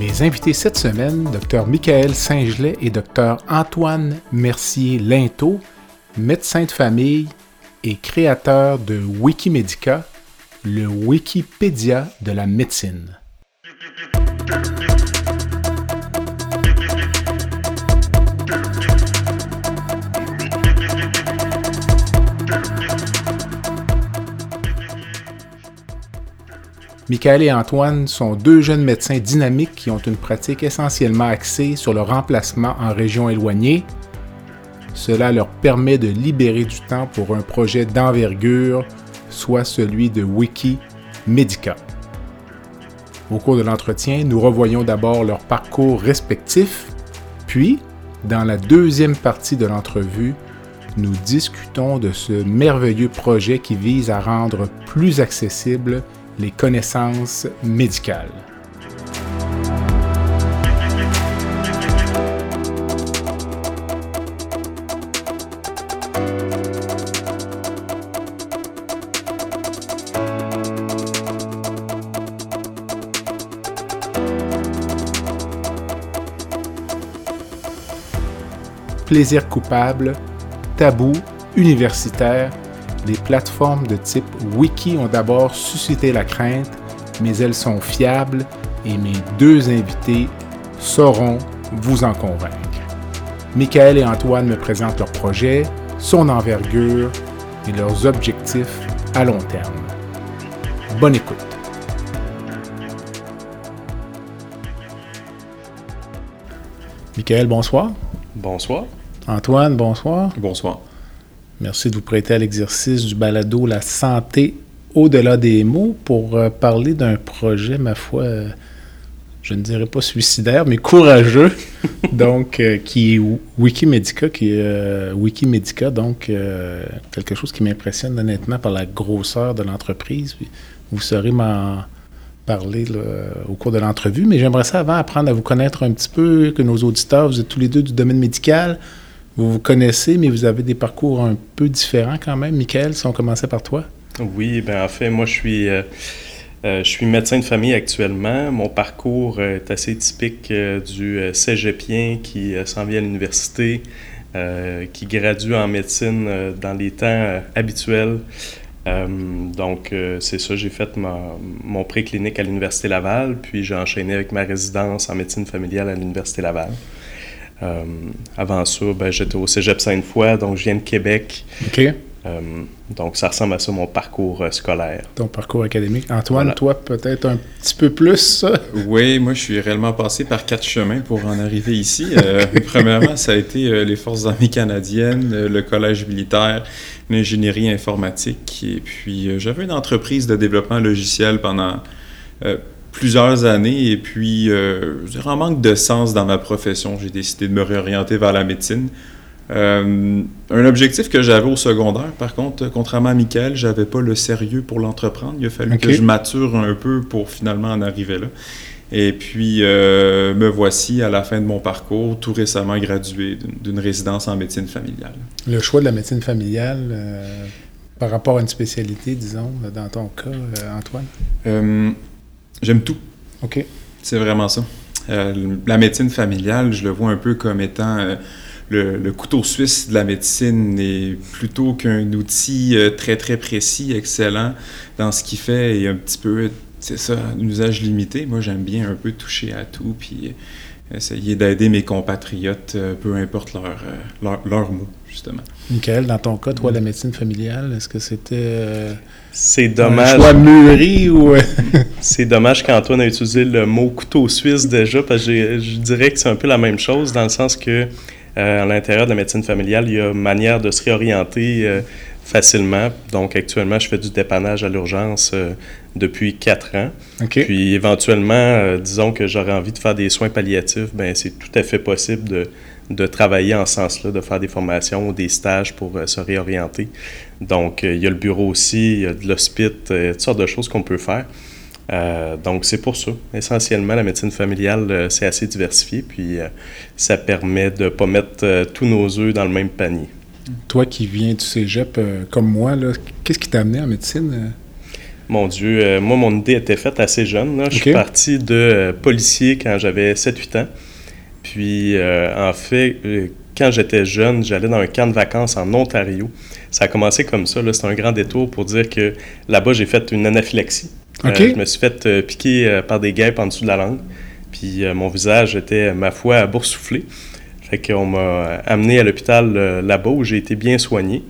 Mes invités cette semaine, Dr Michael Saint-Gelais et Dr Antoine Mercier-Linteau, médecin de famille et créateur de Wikimedica, le Wikipédia de la médecine. Michael et Antoine sont deux jeunes médecins dynamiques qui ont une pratique essentiellement axée sur le remplacement en région éloignée. Cela leur permet de libérer du temps pour un projet d'envergure, soit celui de Wiki Medica. Au cours de l'entretien, nous revoyons d'abord leurs parcours respectifs, puis, dans la deuxième partie de l'entrevue, nous discutons de ce merveilleux projet qui vise à rendre plus accessible les connaissances médicales. Plaisir coupable, tabou, universitaire, les plateformes de type Wiki ont d'abord suscité la crainte, mais elles sont fiables et mes deux invités sauront vous en convaincre. Michael et Antoine me présentent leur projet, son envergure et leurs objectifs à long terme. Bonne écoute. Michael, bonsoir. Bonsoir. Antoine, bonsoir. Bonsoir. Merci de vous prêter à l'exercice du balado La santé au-delà des mots pour euh, parler d'un projet, ma foi, euh, je ne dirais pas suicidaire, mais courageux, donc euh, qui est Wikimedica, qui est Wikimedica, donc quelque chose qui m'impressionne honnêtement par la grosseur de l'entreprise. Vous saurez m'en parler au cours de l'entrevue, mais j'aimerais ça avant apprendre à vous connaître un petit peu, que nos auditeurs, vous êtes tous les deux du domaine médical, vous vous connaissez, mais vous avez des parcours un peu différents quand même. Michael, si on commençait par toi. Oui, ben en fait, moi, je suis, euh, euh, je suis médecin de famille actuellement. Mon parcours est assez typique euh, du cégepien qui s'en vient à l'université, qui gradue en médecine dans les temps habituels. donc, c'est ça, j'ai fait mon préclinique à l'Université Laval, puis j'ai enchaîné avec ma résidence en médecine familiale à l'Université Laval. Euh, avant ça, ben, j'étais au Cégep Sainte-Foy, donc je viens de Québec. OK. Euh, donc, ça ressemble à ça, mon parcours euh, scolaire. Ton parcours académique. Antoine, toi, peut-être un petit peu plus, ça? Oui, moi, je suis réellement passé par quatre chemins pour en arriver ici. premièrement, ça a été les Forces armées canadiennes, le Collège militaire, l'ingénierie informatique. Et puis, j'avais une entreprise de développement logiciel pendant plusieurs années et puis euh, en manque de sens dans ma profession. J'ai décidé de me réorienter vers la médecine. Euh, un objectif que j'avais au secondaire, par contre, contrairement à Michael, j'avais pas le sérieux pour l'entreprendre. Il a fallu que je mature un peu pour finalement en arriver là. Et puis, euh, me voici à la fin de mon parcours, tout récemment gradué d'une résidence en médecine familiale. Le choix de la médecine familiale euh, par rapport à une spécialité, disons, dans ton cas, Antoine? J'aime tout. OK. C'est vraiment ça. Euh, la médecine familiale, je le vois un peu comme étant euh, le, couteau suisse de la médecine et plutôt qu'un outil euh, très très précis, excellent dans ce qu'il fait et un petit peu, c'est ça, un usage limité. Moi, j'aime bien un peu toucher à tout puis essayer d'aider mes compatriotes, peu importe leur, leur, mots, justement. Michael, dans ton cas, toi, la médecine familiale, est-ce que c'était c'est dommage. Un choix mûri ou. c'est dommage qu'Antoine a utilisé le mot couteau suisse déjà, parce que je dirais que c'est un peu la même chose, dans le sens que à l'intérieur de la médecine familiale, il y a manière de se réorienter facilement. Donc, actuellement, je fais du dépannage à l'urgence depuis quatre ans. Puis, éventuellement, disons que j'aurais envie de faire des soins palliatifs, ben c'est tout à fait possible de, de travailler en ce sens-là, de faire des formations ou des stages pour euh, se réorienter. Donc, euh, il y a le bureau aussi, il y a de l'hospice, euh, toutes sortes de choses qu'on peut faire. Donc, c'est pour ça. Essentiellement, la médecine familiale, c'est assez diversifié, puis ça permet de ne pas mettre tous nos œufs dans le même panier. Toi qui viens du cégep comme moi, qu'est-ce qui t'a amené en médecine? Mon Dieu, moi, mon idée était faite assez jeune. Je suis parti de policier quand j'avais 7-8 ans. Puis, euh, en fait, euh, quand j'étais jeune, j'allais dans un camp de vacances en Ontario. Ça a commencé comme ça. C'était un grand détour pour dire que là-bas, j'ai fait une anaphylaxie. Euh, je me suis fait piquer par des guêpes en dessous de la langue. Puis mon visage était, ma foi, boursouflé. Fait qu'on m'a amené à l'hôpital là-bas où j'ai été bien soigné.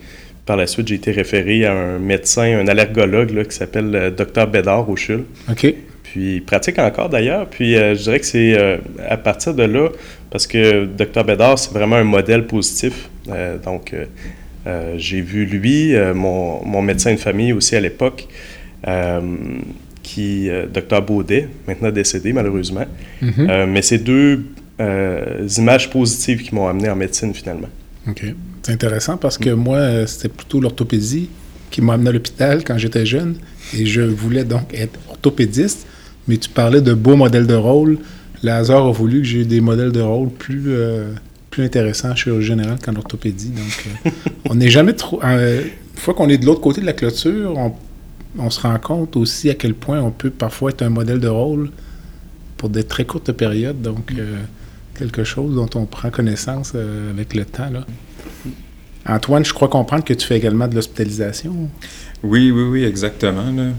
Par la suite, j'ai été référé à un médecin, un allergologue qui s'appelle Dr Bédard au CHUL. OK. Puis il pratique encore d'ailleurs. Puis euh, je dirais que c'est euh, à partir de là, parce que Dr Bédard, c'est vraiment un modèle positif. Euh, donc j'ai vu lui, mon, mon, médecin de famille aussi à l'époque, qui, Dr Baudet, maintenant décédé malheureusement. Mm-hmm. mais c'est deux images positives qui m'ont amené en médecine finalement. OK. C'est intéressant parce que moi, c'était plutôt l'orthopédie qui m'a amené à l'hôpital quand j'étais jeune. Et je voulais donc être orthopédiste. Mais tu parlais de beaux modèles de rôle. Le hasard a voulu que j'ai des modèles de rôle plus, euh, plus intéressants en chirurgie générale qu'en orthopédie. Donc, euh, on n'est jamais trop. Euh, une fois qu'on est de l'autre côté de la clôture, on, on, se rend compte aussi à quel point on peut parfois être un modèle de rôle pour des très courtes périodes. Donc, quelque chose dont on prend connaissance avec le temps. Là. Antoine, je crois comprendre que tu fais également de l'hospitalisation. Oui, oui, oui, exactement.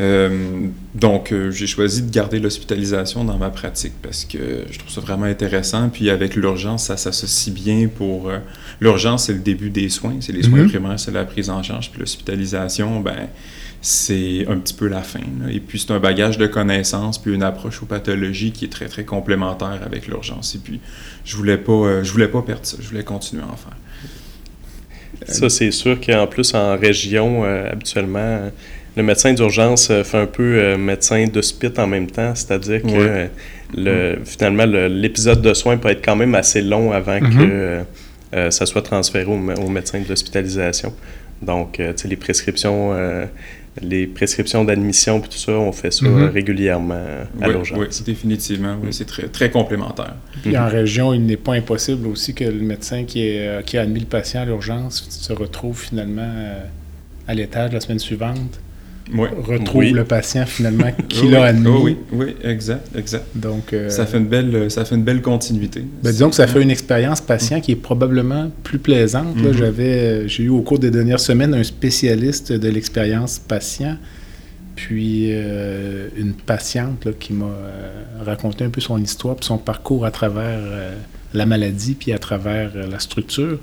Euh, donc, euh, j'ai choisi de garder l'hospitalisation dans ma pratique parce que je trouve ça vraiment intéressant. Puis avec l'urgence, ça s'associe bien pour... Euh, l'urgence, c'est le début des soins. C'est les soins mhm. primaires, c'est la prise en charge. Puis l'hospitalisation, ben c'est un petit peu la fin. Et puis, c'est un bagage de connaissances, puis une approche aux pathologies qui est très, très complémentaire avec l'urgence. Et puis, je voulais pas, je voulais pas perdre ça. Je voulais continuer à en faire. Ça, c'est sûr qu'en plus, en région, habituellement, le médecin d'urgence euh, fait un peu euh, médecin d'hospice en même temps, c'est-à-dire que euh, le, finalement, l'épisode de soins peut être quand même assez long avant mm-hmm. que ça soit transféré au, médecin de l'hospitalisation. Donc, tu sais, les prescriptions les prescriptions d'admission et tout ça, on fait ça mm-hmm. régulièrement à l'urgence. Oui, définitivement. Oui, c'est très, très complémentaire. Puis en région, il n'est pas impossible aussi que le médecin qui, est, qui a admis le patient à l'urgence se retrouve finalement à l'étage la semaine suivante retrouve le patient finalement qui l'a admis. oui, oui, exact, exact. Donc, euh, ça, fait une belle, ça fait une belle continuité. Ben, disons que ça fait une expérience patient qui est probablement plus plaisante. Mm-hmm. J'avais, J'ai eu au cours des dernières semaines un spécialiste de l'expérience patient, puis euh, une patiente qui m'a euh, raconté un peu son histoire, puis son parcours à travers la maladie, puis à travers la structure.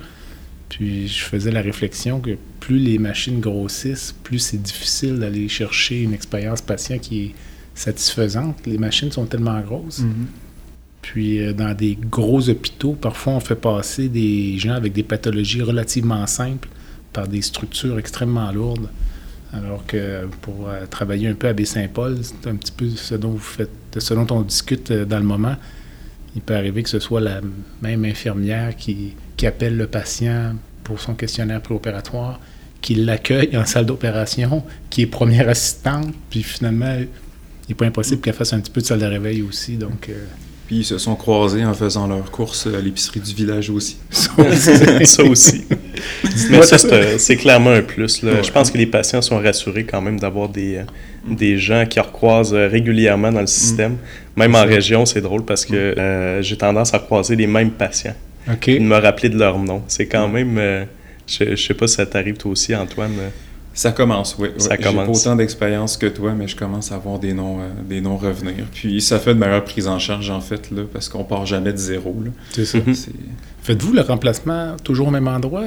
Puis je faisais la réflexion que plus les machines grossissent, plus c'est difficile d'aller chercher une expérience patient qui est satisfaisante. Les machines sont tellement grosses. Mm-hmm. Puis euh, dans des gros hôpitaux, parfois on fait passer des gens avec des pathologies relativement simples par des structures extrêmement lourdes. Alors que pour euh, travailler un peu à Baie-Saint-Paul, c'est un petit peu ce dont vous faites, ce dont on discute euh, dans le moment. Il peut arriver que ce soit la même infirmière qui, qui appelle le patient pour son questionnaire préopératoire, qui l'accueille en salle d'opération, qui est première assistante, puis finalement, il n'est pas impossible qu'elle fasse un petit peu de salle de réveil aussi. Donc, euh, Puis ils se sont croisés en faisant leurs courses à l'épicerie du village aussi. ça aussi. Mais ça, c'est clairement un plus. Je pense que les patients sont rassurés quand même d'avoir des, euh, des gens qui recroisent euh, régulièrement dans le système. Même en région, c'est drôle parce que j'ai tendance à croiser les mêmes patients. Okay. De me rappeler de leur nom. C'est quand même. Euh, je, ne sais pas si ça t'arrive toi aussi, Antoine. Euh. Ça commence, oui. Ça commence. J'ai pas autant d'expérience que toi, mais je commence à avoir des noms, euh, des noms revenir. Puis ça fait de meilleure prise en charge, en fait, là, parce qu'on part jamais de zéro. C'est ça. Faites-vous le remplacement toujours au même endroit,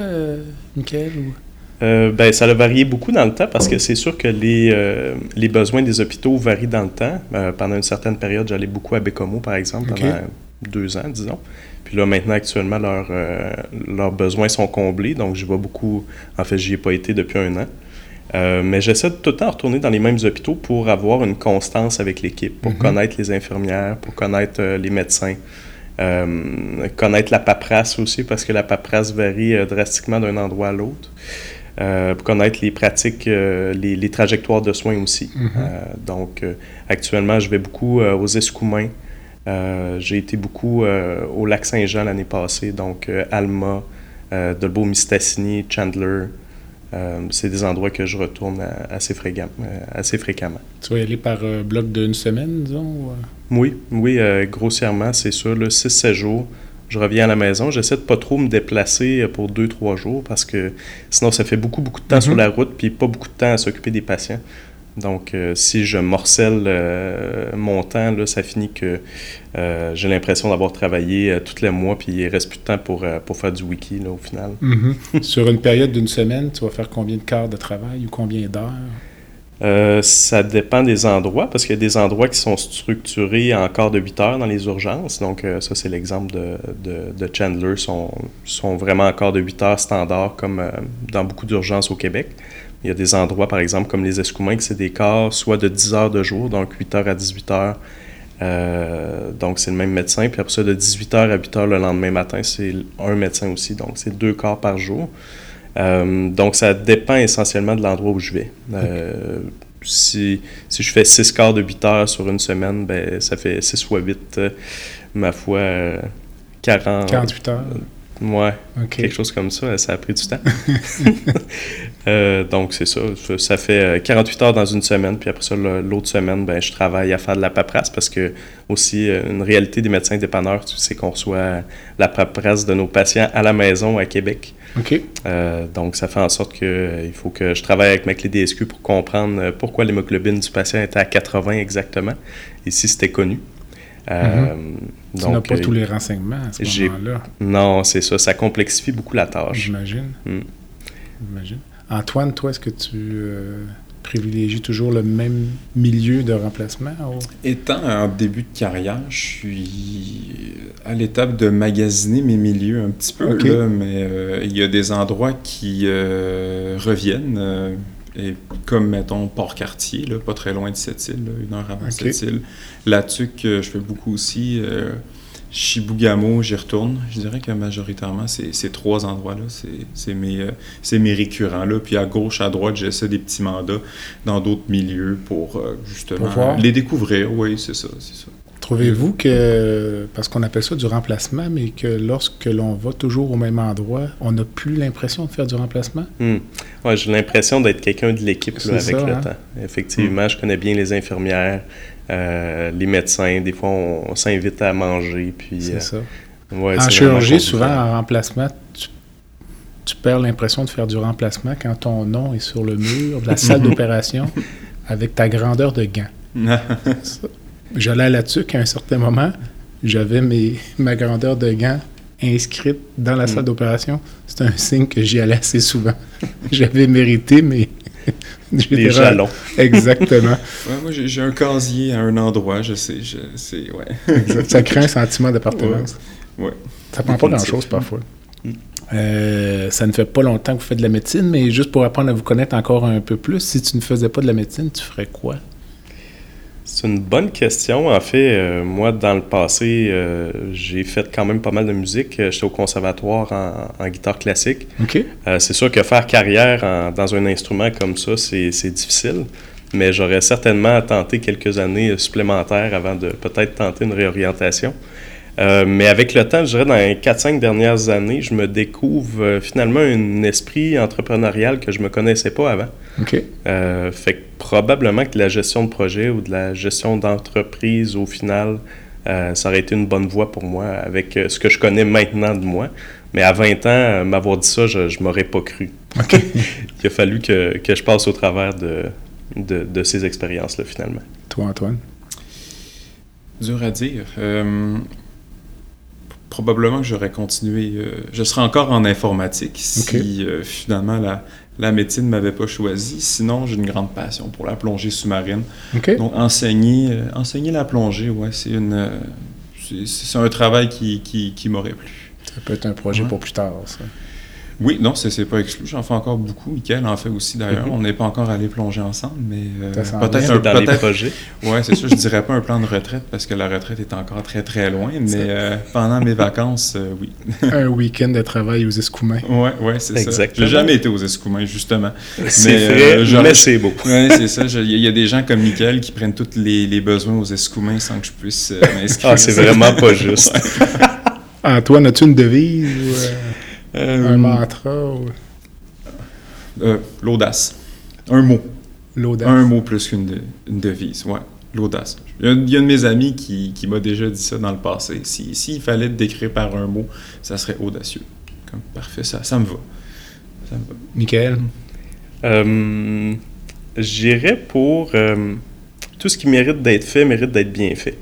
Michael? Ou... Euh, ben, ça a varié beaucoup dans le temps parce que c'est sûr que les, euh, les besoins des hôpitaux varient dans le temps. Euh, pendant une certaine période, j'allais beaucoup à Bécomo, par exemple, pendant deux ans, disons. Puis là, maintenant, actuellement, leurs, euh, leurs besoins sont comblés. Donc, j'y vais beaucoup. En fait, j'y ai pas été depuis un an. Euh, mais j'essaie de tout le temps retourner dans les mêmes hôpitaux pour avoir une constance avec l'équipe, pour Mhm. connaître les infirmières, pour connaître euh, les médecins. Euh, connaître la paperasse aussi, parce que la paperasse varie drastiquement d'un endroit à l'autre. Pour connaître les pratiques, les, les trajectoires de soins aussi. Mhm. Donc, actuellement, je vais beaucoup aux Escoumins. Euh, J'ai été beaucoup euh, au lac Saint-Jean l'année passée, donc euh, Alma, euh, Dolbeau-Mistassini, Chandler. C'est des endroits que je retourne assez, fréquem- euh, assez fréquemment. Tu vas y aller par bloc d'une semaine, disons? ou? Oui, oui, grossièrement, c'est sûr. 6-7 jours, je reviens à la maison. J'essaie de pas trop me déplacer pour 2-3 jours parce que sinon, ça fait beaucoup, beaucoup de temps Mhm. sur la route puis pas beaucoup de temps à s'occuper des patients. Donc, euh, si je morcelle euh, mon temps, là, ça finit que euh, j'ai l'impression d'avoir travaillé tous les mois puis il reste plus de temps pour, pour faire du wiki là, au final. Mhm. Sur une période d'une semaine, tu vas faire combien de quarts de travail ou combien d'heures? Ça dépend des endroits, parce qu'il y a des endroits qui sont structurés en quart de 8 heures dans les urgences. Donc, ça, c'est l'exemple de, de, de Chandler. sont, sont vraiment en quart de 8 heures standard, comme dans beaucoup d'urgences au Québec. Il y a des endroits, par exemple, comme les Escoumins, que c'est des quarts soit de 10 heures de jour, donc 8 heures à 18 heures. Euh, donc, c'est le même médecin. Puis après ça, de 18 heures à 8 heures le lendemain matin, c'est un médecin aussi. Donc, c'est deux quarts par jour. Euh, donc, ça dépend essentiellement de l'endroit où je vais. Euh, si, si je fais 6 quarts de 8 heures sur une semaine, ben, ça fait 6 fois 8, euh, ma foi, euh, 40. 48 heures? Ouais, OK. quelque chose comme ça, ça a pris du temps. Euh, donc, c'est ça. Ça fait euh, 48 heures dans une semaine, puis après ça, l'autre semaine, ben, je travaille à faire de la paperasse parce que, aussi, euh, une réalité des médecins dépanneurs, sais qu'on reçoit la paperasse de nos patients à la maison à Québec. OK. Euh, donc, ça fait en sorte que euh, il faut que je travaille avec ma clé DSQ pour comprendre euh, pourquoi l'hémoglobine du patient était à 80 exactement. Ici, c'était connu. Euh, Tu n'as pas euh, tous les renseignements à ce j'ai- moment-là, Non, c'est ça. Ça complexifie beaucoup la tâche. j'imagine. Mm. J'imagine. Antoine, toi, est-ce que tu euh, privilégies toujours le même milieu de remplacement? ou- Étant en début de carrière, je suis à l'étape de magasiner mes milieux un petit peu, là, mais euh, il y a des endroits qui euh, reviennent, euh, et comme, mettons, Port-Cartier, là, pas très loin de cette île, là, une heure avant Ok. cette île. Là-dessus, que je fais beaucoup aussi. euh, j'y retourne. Je dirais que majoritairement, c'est ces trois endroits-là, c'est- c'est mes, euh, c'est mes récurrents. Là. Puis à gauche, à droite, j'essaie des petits mandats dans d'autres milieux pour euh, justement Pour les découvrir. Oui, c'est ça, c'est ça. Trouvez-vous que, parce qu'on appelle ça du remplacement, mais que lorsque l'on va toujours au même endroit, on n'a plus l'impression de faire du remplacement? Hmm. Ouais, j'ai l'impression d'être quelqu'un de l'équipe avec ça, le hein? temps. Effectivement, je connais bien les infirmières, euh, les médecins. Des fois, on, on s'invite à manger. Puis, C'est euh, ça. ouais, en c'est chirurgie, souvent, en remplacement, tu, tu perds l'impression de faire du remplacement quand ton nom est sur le mur de la salle d'opération avec ta grandeur de gants. J'allais à la TUC à un certain moment, j'avais mes, ma grandeur de gants inscrite dans la Mm. salle d'opération. C'est un signe que j'y allais assez souvent. J'avais mérité, mais... j'étais Les jalons. Exactement. Ouais, moi, j'ai un casier à un endroit, je sais, je sais, ouais. Exact. Ça crée un sentiment d'appartenance. Ouais. Ça prend pas grand-chose parfois. Mm. Euh, ça ne fait pas longtemps que vous faites de la médecine, mais juste pour apprendre à vous connaître encore un peu plus, si tu ne faisais pas de la médecine, tu ferais quoi? C'est une bonne question. En fait, euh, moi, dans le passé, euh, j'ai fait quand même pas mal de musique. Euh, J'étais au conservatoire en, en guitare classique. OK. Euh, c'est sûr que faire carrière en- dans un instrument comme ça, c'est difficile. Mais j'aurais certainement tenté quelques années supplémentaires avant de peut-être tenter une réorientation. Euh, mais avec le temps, je dirais dans les 4-5 dernières années, je me découvre euh, finalement un esprit entrepreneurial que je me connaissais pas avant. OK. Euh, fait que probablement que de la gestion de projet ou de la gestion d'entreprise, au final, euh, ça aurait été une bonne voie pour moi avec euh, ce que je connais maintenant de moi. Mais à 20 ans, euh, m'avoir dit ça, je ne m'aurais pas cru. OK. Il a fallu que, que je passe au travers de, de, de ces expériences-là, finalement. Toi, Antoine? Dur à dire. Probablement que j'aurais continué. euh, je serais encore en informatique si euh, finalement la, la médecine ne m'avait pas choisi. Sinon, j'ai une grande passion pour la plongée sous-marine. Donc, enseigner, euh, enseigner la plongée, ouais, c'est une. c'est- c'est un travail qui, qui, qui m'aurait plu. Ça peut être un projet Ouais. pour plus tard, ça. Oui, non, c'est pas exclu. J'en fais encore beaucoup. Michael en fait aussi d'ailleurs. Mhm. On n'est pas encore allé plonger ensemble, mais euh, peut-être un dans les peut-être- projets. Ouais, c'est ça. Je dirais pas un plan de retraite parce que la retraite est encore très très loin, mais euh, pendant mes vacances, euh, oui. un week-end de travail aux escoumins. Ouais, ouais, c'est ça. Exactement. J'ai jamais été aux Escoumins justement. C'est Mais, vrai, euh, mais c'est beau. Ouais, c'est ça. Il y, a- il y a des gens comme Michael qui prennent tous les, les besoins aux Escoumins sans que je puisse euh, m'inscrire. Ah, c'est vraiment pas juste. Antoine, as-tu une devise ou un mantra ou euh, L'audace. Un mot. l'audace? Un mot plus qu'une de- une devise, ouais. L'audace. Il y, a, il y a un de mes amis qui, qui m'a déjà dit ça dans le passé. S'il si, s'il fallait te décrire par un mot, ça serait audacieux. Comme, parfait, ça, ça me va. Ça me va. Michael? Euh, J'irais pour euh, tout ce qui mérite d'être fait, mérite d'être bien fait.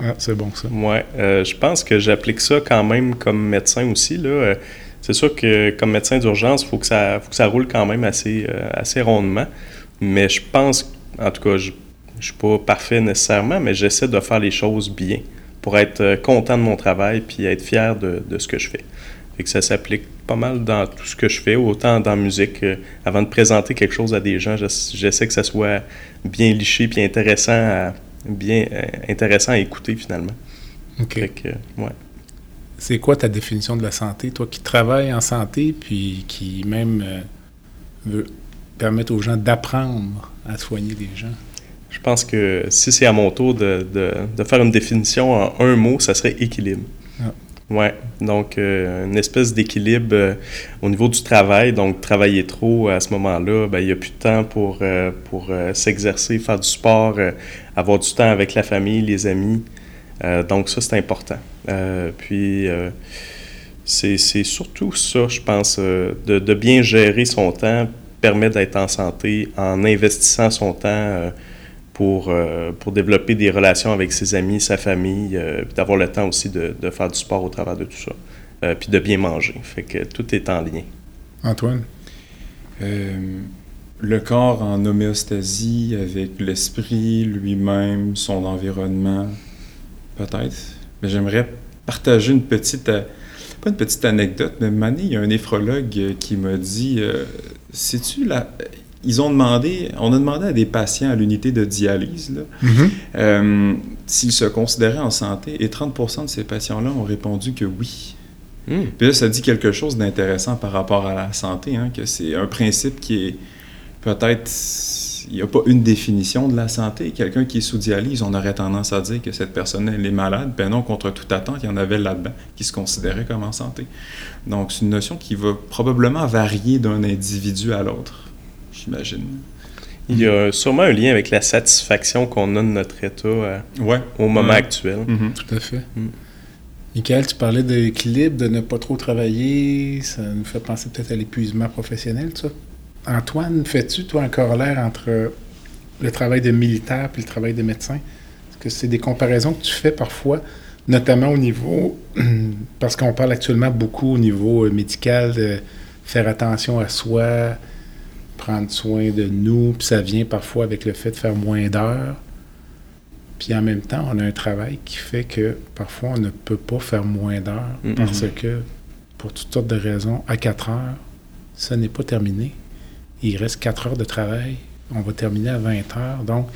Ah, c'est bon, ça. Ouais, euh, je pense que j'applique ça quand même comme médecin aussi. Là. C'est sûr que comme médecin d'urgence, il faut, que ça- faut que ça roule quand même assez, euh, assez rondement. Mais je pense, en tout cas, je ne suis pas parfait nécessairement, mais j'essaie de faire les choses bien pour être euh, content de mon travail puis être fier de, de ce que je fais. Fait que ça s'applique pas mal dans tout ce que je fais, autant dans la musique. euh, avant de présenter quelque chose à des gens, j'ess- j'essaie que ça soit bien liché puis intéressant à, bien euh, intéressant à écouter finalement. OK. Fait que, ouais. C'est quoi ta définition de la santé? Toi qui travailles en santé, puis qui même euh, veut permettre aux gens d'apprendre à soigner les gens. Je pense que si c'est à mon tour de, de- de faire une définition en un mot, ça serait équilibre. Ah. Ouais, donc euh, une espèce d'équilibre euh, au niveau du travail. Donc travailler trop à ce moment-là, ben, il n'y a plus de temps pour, euh, pour s'exercer, faire du sport, avoir du temps avec la famille, les amis. Euh, donc ça, c'est important. Euh, puis euh, c'est c'est surtout ça, je pense, euh, de, de bien gérer son temps permet d'être en santé en investissant son temps euh, pour, euh, pour développer des relations avec ses amis, sa famille, euh, puis d'avoir le temps aussi de, de faire du sport au travers de tout ça, Euh, puis de bien manger. Fait que tout est en lien. Antoine? Euh, le corps en homéostasie avec l'esprit lui-même, son environnement, peut-être. Mais j'aimerais partager une petite, euh, pas une petite anecdote, mais Mané, il y a un néphrologue euh, qui m'a dit, euh, sais-tu la... Ils ont demandé, on a demandé à des patients à l'unité de dialyse, là, euh, s'ils se considéraient en santé, et 30% de ces patients-là ont répondu que oui. Hmm. Puis là, ça dit quelque chose d'intéressant par rapport à la santé, hein, que c'est un principe qui est peut-être. Il n'y a pas une définition de la santé. Quelqu'un qui est sous dialyse, on aurait tendance à dire que cette personne elle est malade. Ben non, contre toute attente, il y en avait là-dedans qui se considéraient comme en santé. Donc, c'est une notion qui va probablement varier d'un individu à l'autre, j'imagine. Il y a sûrement un lien avec la satisfaction qu'on a de notre état euh, Ouais. au moment Ouais. actuel. Mhm. Tout à fait. Mm. Michael, tu parlais d'équilibre, de ne pas trop travailler. Ça nous fait penser peut-être à l'épuisement professionnel, ça. Antoine, fais-tu, toi, un corollaire entre le travail de militaire et le travail de médecin? Est-ce que c'est des comparaisons que tu fais parfois, notamment au niveau, parce qu'on parle actuellement beaucoup au niveau euh, médical, de faire attention à soi, prendre soin de nous, puis ça vient parfois avec le fait de faire moins d'heures. Puis en même temps, on a un travail qui fait que parfois on ne peut pas faire moins d'heures parce que, pour toutes sortes de raisons, à 4 heures, ça n'est pas terminé. Il reste 4 heures de travail. On va terminer à 20 heures. Donc,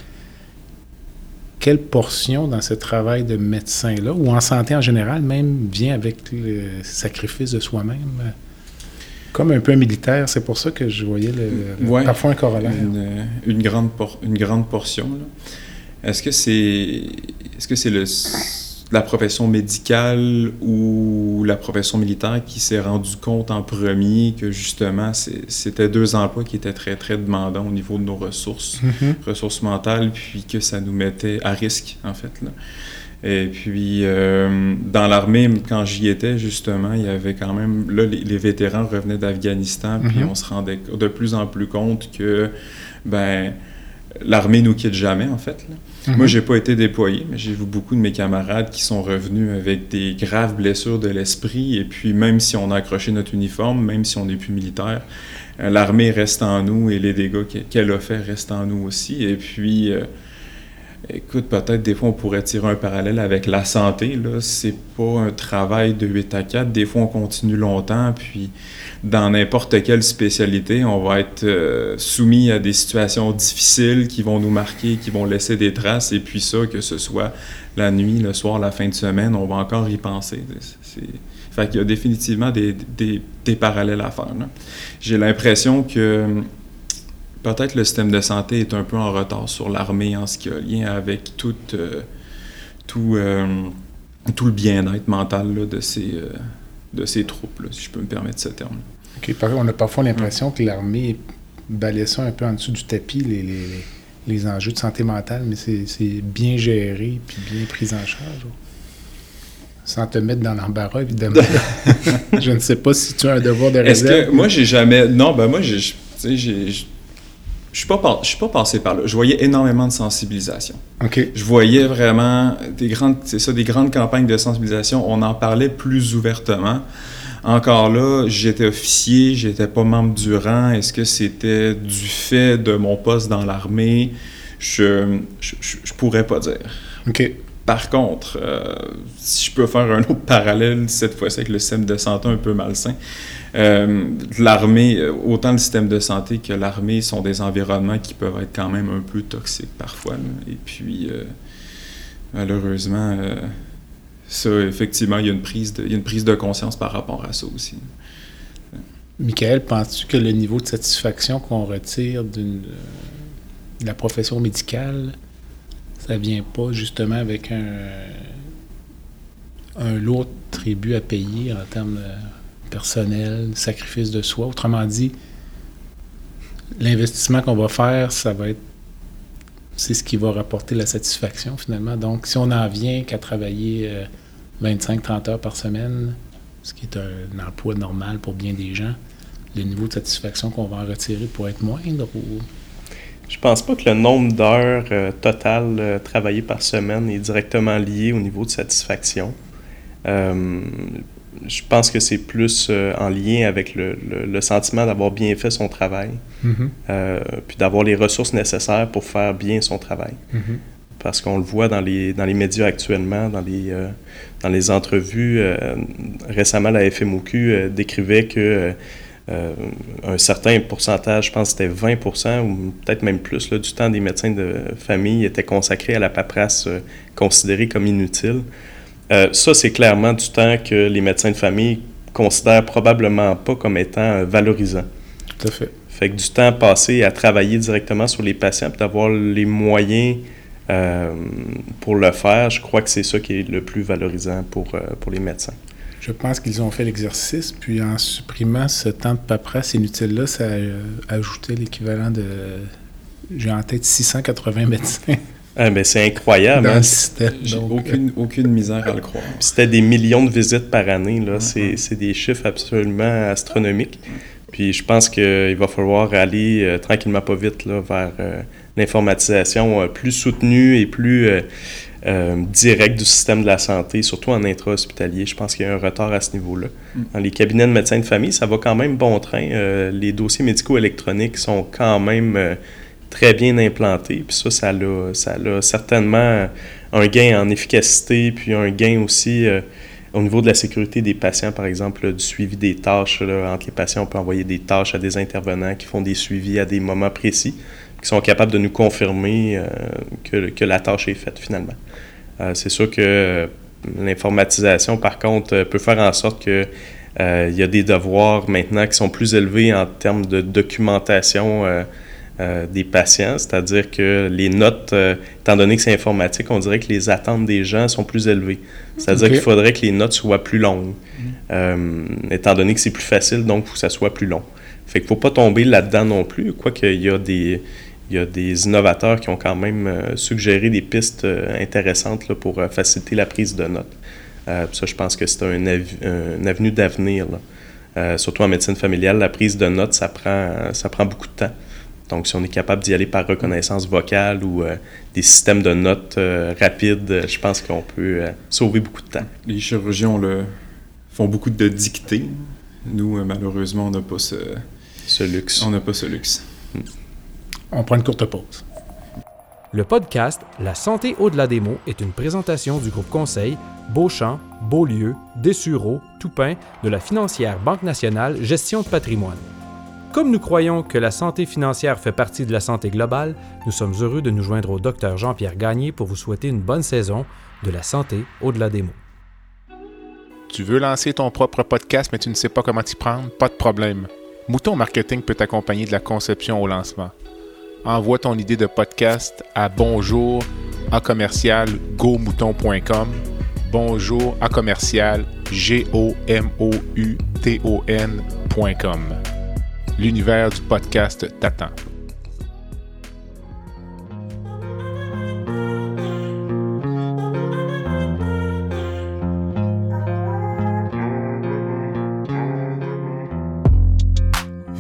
quelle portion dans ce travail de médecin-là, ou en santé en général, même vient avec le sacrifice de soi-même? Comme un peu un militaire, c'est pour ça que je voyais le, le- Ouais. parfois un corollaire. Une, une grande, por- une grande portion. là. Est-ce que c'est est-ce que c'est le la profession médicale ou la profession militaire qui s'est rendu compte en premier que justement c'était deux emplois qui étaient très très demandants au niveau de nos ressources Mhm. ressources mentales, puis que ça nous mettait à risque, en fait. Là. Et puis, euh, dans l'armée, quand j'y étais, justement, il y avait quand même... Là, les, les vétérans revenaient d'Afghanistan, puis Mhm. on se rendait de plus en plus compte que, ben l'armée nous quitte jamais, en fait. Mhm. Moi, j'ai pas été déployé, mais j'ai vu beaucoup de mes camarades qui sont revenus avec des graves blessures de l'esprit. Et puis, même si on a accroché notre uniforme, même si on n'est plus militaire, euh, l'armée reste en nous et les dégâts qu'elle a fait restent en nous aussi. Et puis, euh, écoute, peut-être des fois on pourrait tirer un parallèle avec la santé. Là, c'est pas un travail de 8 à 4. Des fois, on continue longtemps, puis dans n'importe quelle spécialité, on va être euh, soumis à des situations difficiles qui vont nous marquer, qui vont laisser des traces. Et puis ça, que ce soit la nuit, le soir, la fin de semaine, on va encore y penser. C'est... Y a définitivement des, des, parallèles à faire. J'ai l'impression que peut-être le système de santé est un peu en retard sur l'armée en ce qui a lien avec tout, euh, tout, euh, tout le bien-être mental là, de, ces, euh, de ces troupes, là, si je peux me permettre ce terme. On a parfois l'impression que l'armée balaie ça un peu en dessous du tapis, les, les, enjeux de santé mentale, mais c'est bien géré puis bien pris en charge. Sans te mettre dans l'embarras, évidemment. je ne sais pas si tu as un devoir de réserve. que moi j'ai jamais non ben moi j'ai je- je suis pas par- je suis pas passé par là. Je voyais énormément de sensibilisation. OK. Je voyais vraiment des grandes, c'est ça, des grandes campagnes de sensibilisation. On en parlait plus ouvertement. Encore là, j'étais officier, j'étais pas membre du rang. Est-ce que c'était du fait de mon poste dans l'armée? Je, je, je, je pourrais pas dire. OK. Par contre, euh, si je peux faire un autre parallèle, cette fois-ci avec le système de santé un peu malsain, euh, l'armée, euh, autant le système de santé que l'armée sont des environnements qui peuvent être quand même un peu toxiques parfois. Et puis, euh, malheureusement, ça, effectivement, il y, a une prise de, il y a une prise de conscience par rapport à ça aussi. Michael, penses-tu que le niveau de satisfaction qu'on retire de la profession médicale, ça vient pas justement avec un, un lourd tribut à payer en termes de personnel, sacrifice de soi? Autrement dit, l'investissement qu'on va faire, ça va être c'est ce qui va rapporter la satisfaction finalement. Donc, si on en vient qu'à travailler 25-30 heures par semaine, ce qui est un emploi normal pour bien des gens, le niveau de satisfaction qu'on va en retirer pourrait être moindre ou... Je pense pas que le nombre d'heures euh, totales euh, travaillées par semaine est directement lié au niveau de satisfaction. Je pense que c'est plus euh, en lien avec le, le- le sentiment d'avoir bien fait son travail, euh, puis d'avoir les ressources nécessaires pour faire bien son travail. Parce qu'on le voit dans les, dans les médias actuellement, dans les, euh, dans les entrevues. récemment, la FMOQ décrivait que un certain pourcentage, je pense que c'était 20% ou peut-être même plus, là, du temps des médecins de famille était consacré à la paperasse considérée comme inutile. Euh, ça, c'est clairement du temps que les médecins de famille considèrent probablement pas comme étant euh, valorisant. Tout à fait. Fait que du temps passé à travailler directement sur les patients, d'avoir les moyens euh, pour le faire, je crois que c'est ça qui est le plus valorisant pour, euh, pour les médecins. Je pense qu'ils ont fait l'exercice, puis en supprimant ce temps de paperasse inutile-là, ça a ajouté l'équivalent de, j'ai en tête 680 médecins Ah, ben, c'est incroyable. hein. système. Aucune, aucune misère à le croire. C'était des millions de visites par année. Là. C'est, c'est des chiffres absolument astronomiques. Puis je pense qu'il va falloir aller euh, tranquillement pas vite là, vers euh, l'informatisation euh, plus soutenue et plus euh, euh, directe du système de la santé, surtout en intra-hospitalier. Je pense qu'il y a un retard à ce niveau-là. Mm. Dans les cabinets de médecins de famille, ça va quand même bon train. Euh, les dossiers médicaux électroniques sont quand même euh, très bien implantés. Puis ça, ça a, ça certainement un gain en efficacité, puis un gain aussi euh, au niveau de la sécurité des patients, par exemple, du suivi des tâches. entre les patients, on peut envoyer des tâches à des intervenants qui font des suivis à des moments précis, qui sont capables de nous confirmer euh, que, que la tâche est faite finalement. Euh, c'est sûr que l'informatisation, par contre, peut faire en sorte que il y a des devoirs maintenant qui sont plus élevés en termes de documentation euh, des patients, c'est-à-dire que les notes, euh, étant donné que c'est informatique, on dirait que les attentes des gens sont plus élevées. C'est-à-dire qu'il faudrait que les notes soient plus longues, Euh, étant donné que c'est plus facile, donc il faut que ça soit plus long. Fait qu'il ne faut pas tomber là-dedans non plus, quoique il y a des, il y a des innovateurs qui ont quand même suggéré des pistes intéressantes là, pour faciliter la prise de notes. Ça, je pense que c'est un, av- un avenue d'avenir. surtout en médecine familiale, la prise de notes, ça prend, ça prend beaucoup de temps. Donc, si on est capable d'y aller par reconnaissance vocale ou des systèmes de notes rapides, je pense qu'on peut sauver beaucoup de temps. Les chirurgiens le, font beaucoup de dictées. Nous, malheureusement, on n'a pas ce, ce luxe. On n'a pas ce luxe. Hmm. On prend une courte pause. Le podcast La santé au-delà des mots est une présentation du groupe conseil Beauchamp, Beaulieu, Dessureau, Toupin de la financière Banque nationale Gestion de patrimoine. Comme nous croyons que la santé financière fait partie de la santé globale, nous sommes heureux de nous joindre au docteur Jean-Pierre Gagné pour vous souhaiter une bonne saison de la santé au-delà des mots. Tu veux lancer ton propre podcast mais tu ne sais pas comment t'y prendre? Pas de problème. Mouton Marketing peut t'accompagner de la conception au lancement envoie ton idée de podcast à bonjour à commercial gomouton.com. Bonjour à commercial g o m o u t o. L'univers du podcast t'attend.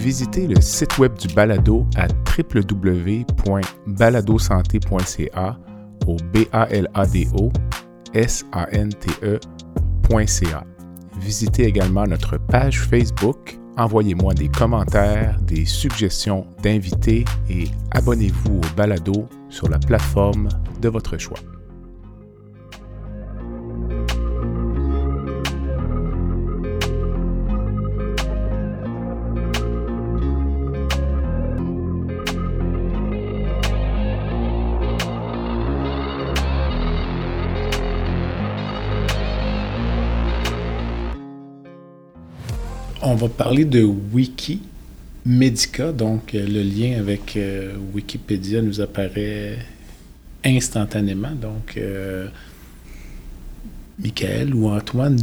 visitez le site web du balado à www.baladosanté.ca au b a l a d o s a n t e.ca. Visitez également notre page Facebook, envoyez-moi des commentaires, des suggestions d'invités et abonnez-vous au balado sur la plateforme de votre choix. On va parler de Wikimedia. Donc, euh, le lien avec euh, Wikipédia nous apparaît instantanément. Donc, euh, Michael ou Antoine,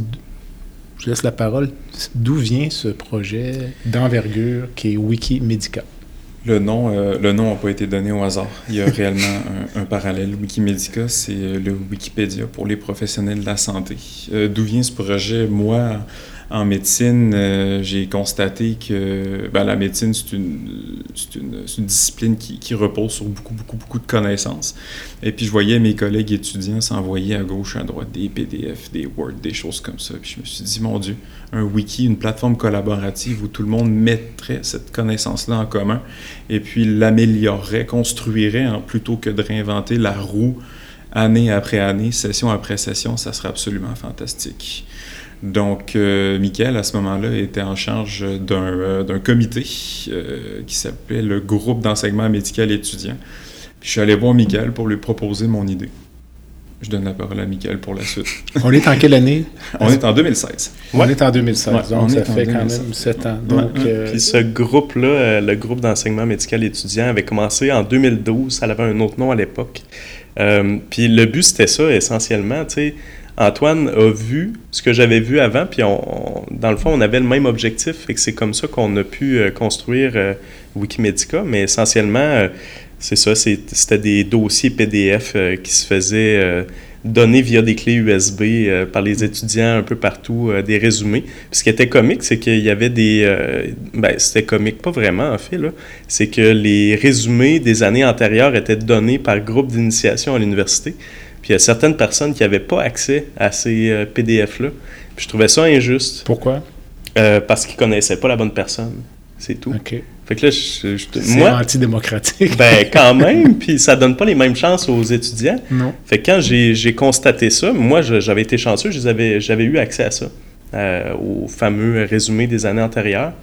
je laisse la parole. D'où vient ce projet d'envergure qui est Wikimedia? Le nom n'a pas été donné au hasard. Il y a réellement un, parallèle. Wikimedia, c'est le Wikipédia pour les professionnels de la santé. D'où vient ce projet? Moi, en médecine, euh, j'ai constaté que ben, la médecine, c'est une, discipline qui, qui, repose sur beaucoup, beaucoup, beaucoup de connaissances. Et puis, je voyais mes collègues étudiants s'envoyer à gauche, à droite des PDF, des Word, des choses comme ça. Puis, je me suis dit, mon Dieu, un wiki, une plateforme collaborative où tout le monde mettrait cette connaissance-là en commun et puis l'améliorerait, construirait, hein, plutôt que de réinventer la roue année après année, session après session, ça serait absolument fantastique. Donc, euh, Michael, à ce moment-là, était en charge d'un euh, comité euh, qui s'appelait le groupe d'enseignement médical étudiant. Puis je suis allé voir Michael pour lui proposer mon idée. Je donne la parole à Michael pour la suite. On est en quelle année? on est en 2016. On est en 2016, donc ça fait quand même sept ans. Donc, Puis ce groupe-là, le groupe d'enseignement médical étudiant, avait commencé en 2012. Ça avait un autre nom à l'époque. puis le but, c'était ça, essentiellement, tu sais, Antoine a vu ce que j'avais vu avant, puis dans le fond, on avait le même objectif, et c'est comme ça qu'on a pu euh, construire euh, Wikimedica, mais essentiellement, euh, c'est ça, c'était des dossiers PDF qui se faisaient donner via des clés USB par les étudiants un peu partout, des résumés. Ce qui était comique, c'est qu'il y avait des... ben, c'était comique, pas vraiment en fait, là. C'est que les résumés des années antérieures étaient donnés par groupe d'initiation à l'université. Puis il y a certaines personnes qui n'avaient pas accès à ces euh, PDF-là. Puis je trouvais ça injuste. Pourquoi? Euh, parce qu'ils ne connaissaient pas la bonne personne. C'est tout. OK. Fait que là, je, C'est antidémocratique. ben, quand même. Puis ça donne pas les mêmes chances aux étudiants. Non. Fait que quand j'ai constaté ça, moi, j'avais été chanceux, j'avais eu accès à ça, euh, au fameux résumé des années antérieures.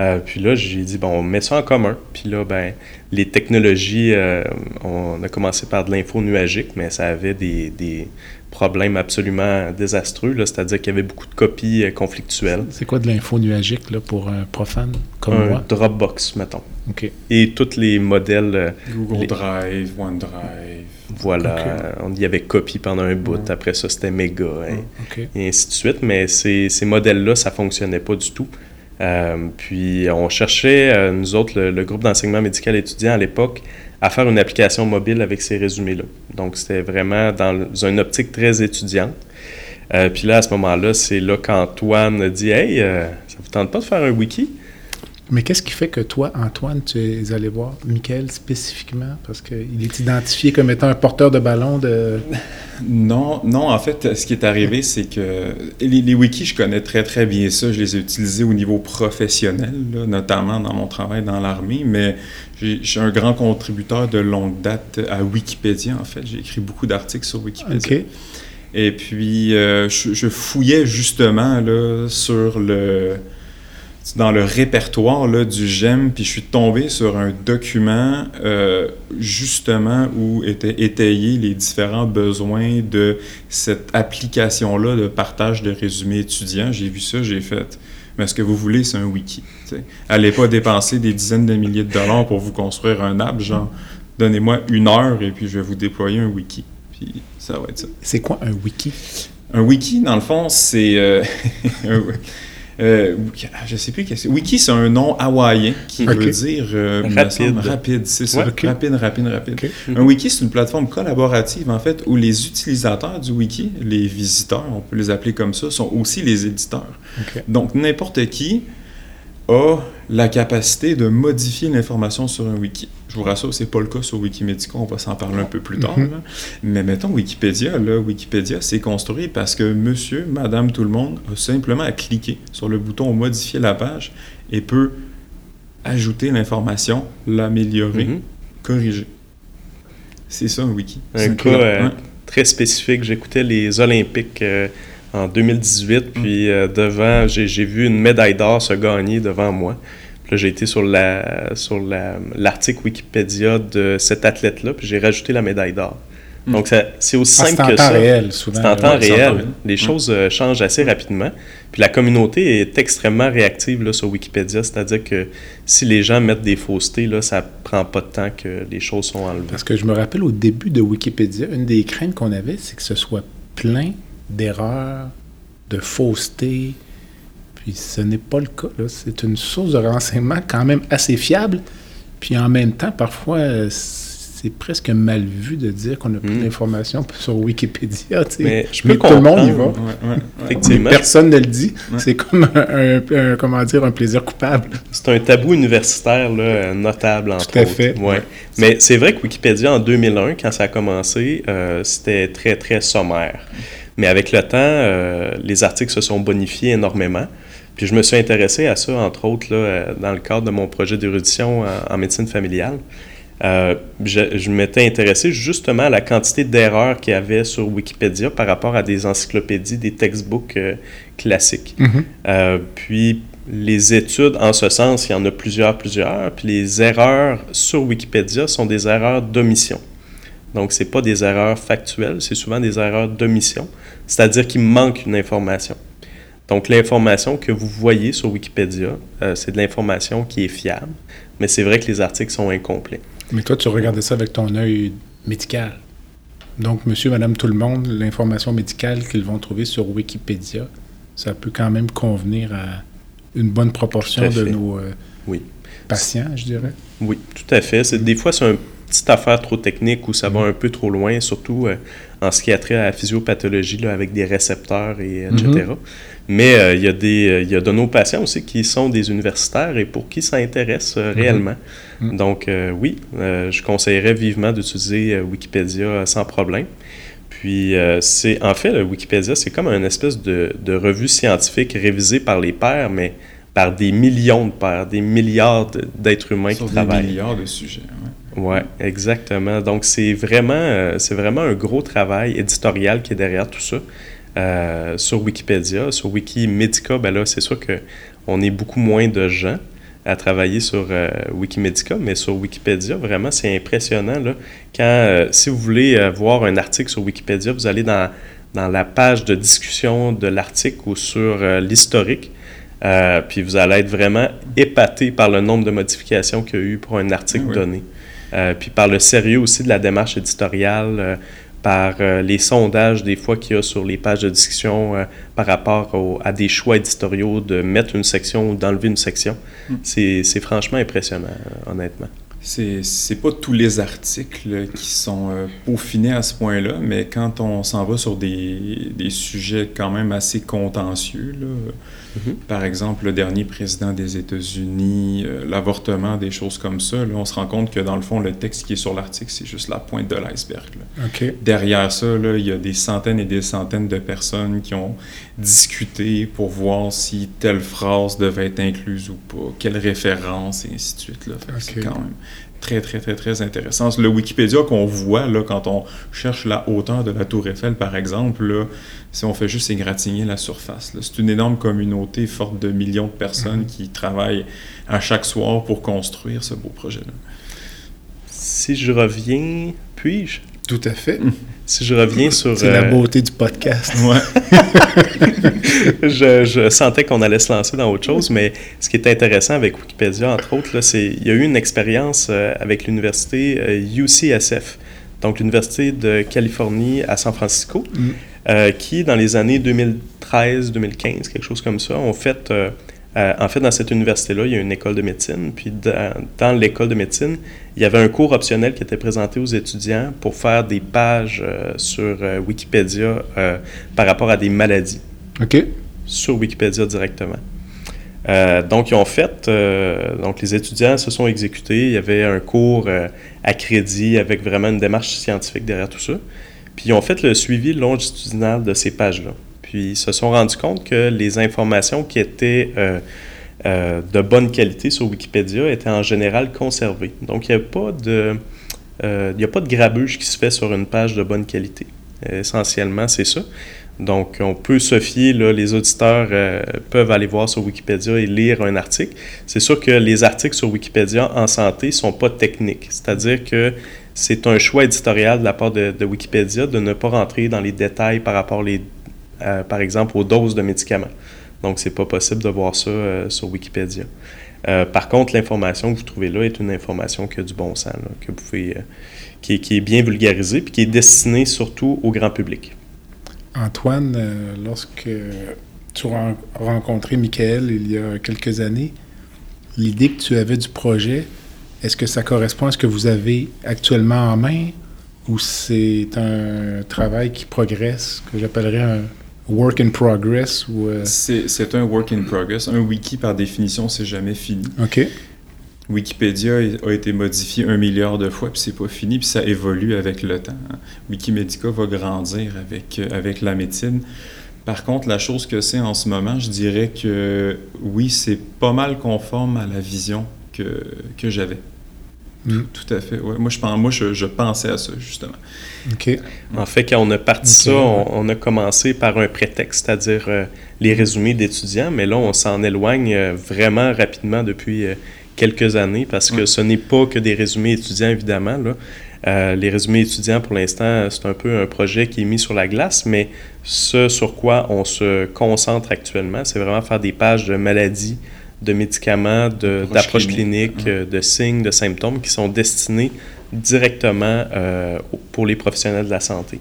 Euh, puis là, j'ai dit, bon, on met ça en commun. Puis là, ben, les technologies, euh, on a commencé par de l'info nuagique, mais ça avait des, des problèmes absolument désastreux, c'est-à-dire qu'il y avait beaucoup de copies euh, conflictuelles. C'est quoi de l'info nuagique là, pour un profane comme un moi? Dropbox, mettons. OK. Et tous les modèles... Google Drive, OneDrive. Voilà, on y avait copie pendant un bout, après ça c'était méga, hein, et ainsi de suite, mais ces, ces modèles-là, ça fonctionnait pas du tout. Euh, puis on cherchait, euh, nous autres, le, groupe d'enseignement médical étudiant à l'époque, à faire une application mobile avec ces résumés-là. Donc c'était vraiment dans une optique très étudiante. Euh, puis là, à ce moment-là, c'est là qu'Antoine dit Hey, ça vous tente pas de faire un wiki Mais qu'est-ce qui fait que toi, Antoine, tu es allé voir Michael spécifiquement? Parce qu'il est identifié comme étant un porteur de ballon de... Non, non, en fait, ce qui est arrivé, c'est que les, wikis, je connais très, très bien ça. Je les ai utilisés au niveau professionnel, notamment dans mon travail dans l'armée, mais je suis un grand contributeur de longue date à Wikipédia, en fait. J'ai écrit beaucoup d'articles sur Wikipédia. Et puis, euh, je, fouillais justement là, sur le dans le répertoire là, du GEM, puis je suis tombé sur un document euh, justement où étaient étayés les différents besoins de cette application-là de partage de résumés étudiants. J'ai vu ça, j'ai fait. Mais ce que vous voulez, c'est un wiki. Allez pas dépenser des dizaines de milliers de dollars pour vous construire un app, genre donnez-moi une heure et puis je vais vous déployer un wiki. Puis ça va être ça. C'est quoi un wiki? Un wiki, dans le fond, c'est. Euh, Euh, je sais plus qu'est-ce Wiki, c'est un nom hawaïen qui veut dire euh, rapide. rapide, c'est ça. Rapide, rapide, rapide. Un wiki, c'est une plateforme collaborative, en fait, où les utilisateurs du wiki, les visiteurs, on peut les appeler comme ça, sont aussi les éditeurs. Donc, n'importe qui a la capacité de modifier l'information sur un wiki. Je vous rassure, c'est pas le cas sur Wikimedia, on va s'en parler un peu plus tard. Mhm. Mais mettons Wikipédia, là, Wikipédia, c'est construit parce que monsieur, madame, tout le monde a simplement à cliquer sur le bouton modifier la page et peut ajouter l'information, l'améliorer, mhm. corriger. C'est ça un wiki. Un cas euh, très spécifique. J'écoutais les Olympiques euh, en 2018, mm. puis euh, devant, j'ai vu une médaille d'or se gagner devant moi j'ai été sur la sur l'article Wikipédia de cet athlète-là, puis j'ai rajouté la médaille d'or. Hmm. Donc, c'est aussi ah, simple que ça. C'est en temps réel, souvent. C'est en temps réel. Les hmm. choses euh, changent assez rapidement. Puis la communauté est extrêmement réactive là, sur Wikipédia, c'est-à-dire que si les gens mettent des faussetés, là, ça prend pas de temps que les choses sont enlevées. Parce que je me rappelle au début de Wikipédia, une des craintes qu'on avait, c'est que ce soit plein d'erreurs, de faussetés, puis ce n'est pas le cas. C'est une source de renseignement quand même assez fiable. Puis en même temps, parfois, c'est presque mal vu de dire qu'on a plus hmm. d'informations sur Wikipédia. Mais je peux tout le monde y va. Effectivement. personne ne le dit. C'est comme un, comment dire, un plaisir coupable. C'est un tabou universitaire là, notable, entre Tout à fait. Ouais. Mais c'est vrai que Wikipédia, en 2001, quand ça a commencé, euh, c'était très, très sommaire. Mais avec le temps, euh, les articles se sont bonifiés énormément. Puis je me suis intéressé à ça, entre autres, là, euh, dans le cadre de mon projet d'érudition en, médecine familiale. Euh, je, m'étais intéressé justement à la quantité d'erreurs qu'il y avait sur Wikipédia par rapport à des encyclopédies, des textbooks euh, classiques. Mm-hmm. puis les études en ce sens, il y en a plusieurs, plusieurs. Puis les erreurs sur Wikipédia sont des erreurs d'omission. Donc, ce pas des erreurs factuelles, c'est souvent des erreurs d'omission, c'est-à-dire qu'il manque une information. Donc, l'information que vous voyez sur Wikipédia, euh, c'est de l'information qui est fiable, mais c'est vrai que les articles sont incomplets. Mais toi, tu regardais ça avec ton œil médical. Donc, monsieur, madame, tout le monde, l'information médicale qu'ils vont trouver sur Wikipédia, ça peut quand même convenir à une bonne proportion de nos euh, oui. patients, je dirais. Oui, tout à fait. Des fois, c'est petite affaire trop technique où ça va un peu trop loin, surtout euh, en ce qui a trait à la physiopathologie, là, avec des récepteurs, et etc. Mais euh, il y, a des, euh, y a de nos patients aussi qui sont des universitaires et pour qui ça intéresse euh, réellement. Mhm. Donc oui, je conseillerais vivement d'utiliser Wikipédia sans problème. Puis c'est en fait, Wikipédia, c'est comme une espèce de, de, revue scientifique révisée par les pairs, mais par des millions de pairs, des milliards d'êtres humains qui travaillent. Des milliards de sujets. Oui, exactement. Donc c'est vraiment, c'est vraiment un gros travail éditorial qui est derrière tout ça. Euh, sur Wikipédia. Sur Wikimedica, ben là, c'est sûr qu'on est beaucoup moins de gens à travailler sur euh, Wikimedica, mais sur Wikipédia, vraiment, c'est impressionnant. Là, quand, euh, si vous voulez voir un article sur Wikipédia, vous allez dans, dans la page de discussion de l'article ou sur l'historique, puis vous allez être vraiment épaté par le nombre de modifications qu'il y a eu pour un article ah donné. Puis par le sérieux aussi de la démarche éditoriale, par euh, les sondages des fois qu'il y a sur les pages de discussion euh, par rapport à des choix éditoriaux de mettre une section ou d'enlever une section. Hmm. C'est franchement impressionnant, euh, honnêtement. C'est pas tous les articles qui sont peaufinés à ce point-là, mais quand on s'en va sur des, des, sujets quand même assez contentieux, là, Mhm. Par exemple, le dernier président des États-Unis, euh, l'avortement, des choses comme ça, là, on se rend compte que dans le fond, le texte qui est sur l'article, c'est juste la pointe de l'iceberg. Derrière ça, là, il y a des centaines et des centaines de personnes qui ont discuté pour voir si telle phrase devait être incluse ou pas, quelle référence, et ainsi de suite. Là. C'est quand même très, très, très, très intéressant. Le Wikipédia qu'on voit là, quand on cherche la hauteur de la Tour Eiffel, par exemple, là, si on fait juste égratigner la surface. C'est une énorme communauté forte de millions de personnes mhm. qui travaillent à chaque soir pour construire ce beau projet-là. Si je reviens, puis-je? Tout à fait. Si je reviens sur... C'est la euh, beauté du podcast. je, je, sentais qu'on allait se lancer dans autre chose, mais ce qui est intéressant avec Wikipédia, entre autres, c'est il y a eu une expérience euh, avec l'université UCSF, euh, donc l'Université de Californie à San Francisco, mm. qui, dans les années 2013-2015, quelque chose comme ça, ont fait euh, en fait, dans cette université-là, il y a une école de médecine. Puis dans, l'école de médecine, il y avait un cours optionnel qui était présenté aux étudiants pour faire des pages euh, sur euh, Wikipédia par rapport à des maladies. OK. Sur Wikipédia directement. donc, ils ont fait, donc les étudiants se sont exécutés. Il y avait un cours à crédit avec vraiment une démarche scientifique derrière tout ça. Puis, ils ont fait le suivi longitudinal de ces pages-là. Puis se sont rendus compte que les informations qui étaient euh, euh, de bonne qualité sur Wikipédia étaient en général conservées. Donc il n'y a pas de... Euh, a pas de grabuge qui se fait sur une page de bonne qualité. essentiellement, c'est ça. Donc, on peut se fier, là, les auditeurs peuvent aller voir sur Wikipédia et lire un article. C'est sûr que les articles sur Wikipédia en santé ne sont pas techniques, c'est-à-dire que c'est un choix éditorial de la part de, de, Wikipédia de ne pas rentrer dans les détails par rapport les, euh, par exemple, aux doses de médicaments. Donc, c'est pas possible de voir ça euh, sur Wikipédia. Euh, par contre, l'information que vous trouvez là est une information qui a du bon sens, que vous pouvez, qui, est bien vulgarisée puis qui est destinée surtout au grand public. Antoine, lorsque tu as rencontré Michael il y a quelques années, l'idée que tu avais du projet, est-ce que ça correspond à ce que vous avez actuellement en main ou c'est un travail qui progresse, que j'appellerais un, work in progress ou euh, C'est un work in progress. Un wiki, par définition, c'est jamais fini. OK. Wikipédia a été modifié un milliard de fois, puis c'est pas fini, puis ça évolue avec le temps. Wikimedia va grandir avec, euh, avec la médecine. Par contre, la chose que c'est en ce moment, je dirais que oui, c'est pas mal conforme à la vision que, que j'avais. Mm. Tout, à fait. Moi, je, moi je, pensais à ça, justement. OK. En fait, quand on a parti ça, on, a commencé par un prétexte, c'est-à-dire euh, les résumés d'étudiants, mais là, on s'en éloigne euh, vraiment rapidement depuis euh, quelques années parce que ce n'est pas que des résumés étudiants, évidemment. Là. les résumés étudiants, pour l'instant, c'est un peu un projet qui est mis sur la glace, mais ce sur quoi on se concentre actuellement, c'est vraiment faire des pages de maladies de médicaments, d'approches cliniques, euh, de signes, de symptômes qui sont destinés directement euh, pour les professionnels de la santé.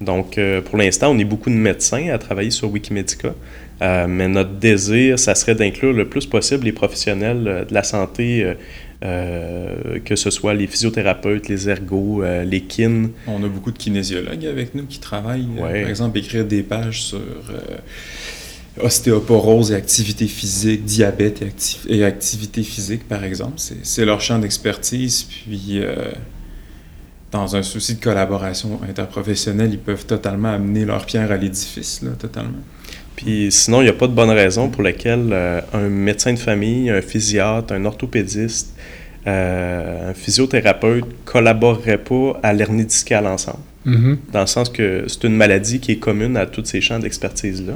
Donc, euh, pour l'instant, on est beaucoup de médecins à travailler sur Wikimedica, mais notre désir, ça serait d'inclure le plus possible les professionnels de la santé, que ce soit les physiothérapeutes, les ergos, les kines. On a beaucoup de kinésiologues avec nous qui travaillent, par exemple, écrire des pages sur ostéoporose et activité physique, diabète et, activité physique, par exemple. C'est leur champ d'expertise. Puis, euh, dans un souci de collaboration interprofessionnelle, ils peuvent totalement amener leur pierre à l'édifice, là, totalement. Puis sinon, il n'y a pas de bonne raison pour laquelle euh, un médecin de famille, un physiatre, un orthopédiste, euh, un physiothérapeute collaboreraient pas à l'hernie discale ensemble. Mm-hmm. Dans le sens que c'est une maladie qui est commune à tous ces champs d'expertise-là.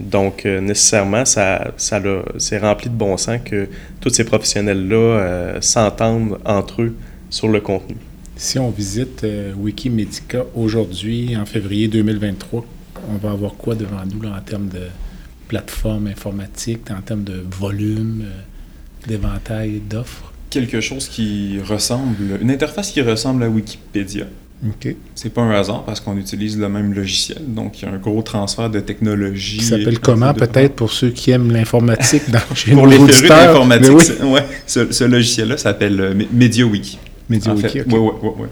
Donc, euh, nécessairement, ça, ça c'est rempli de bon sens que tous ces professionnels-là euh, s'entendent entre eux sur le contenu. Si on visite euh, Wikimedica aujourd'hui, en février 2023, on va avoir quoi devant nous en termes de plateforme informatique, en termes de volume, d'éventail d'offres? Quelque chose qui ressemble, une interface qui ressemble à Wikipédia. OK. C'est pas un hasard parce qu'on utilise le même logiciel. Donc, il y a un gros transfert de technologie. Qui s'appelle comment, peut-être, pour ceux qui aiment l'informatique dans chez Pour les férus d'informatique, ouais, ce, logiciel-là s'appelle euh, MediaWiki. MediaWiki, Oui, oui, oui.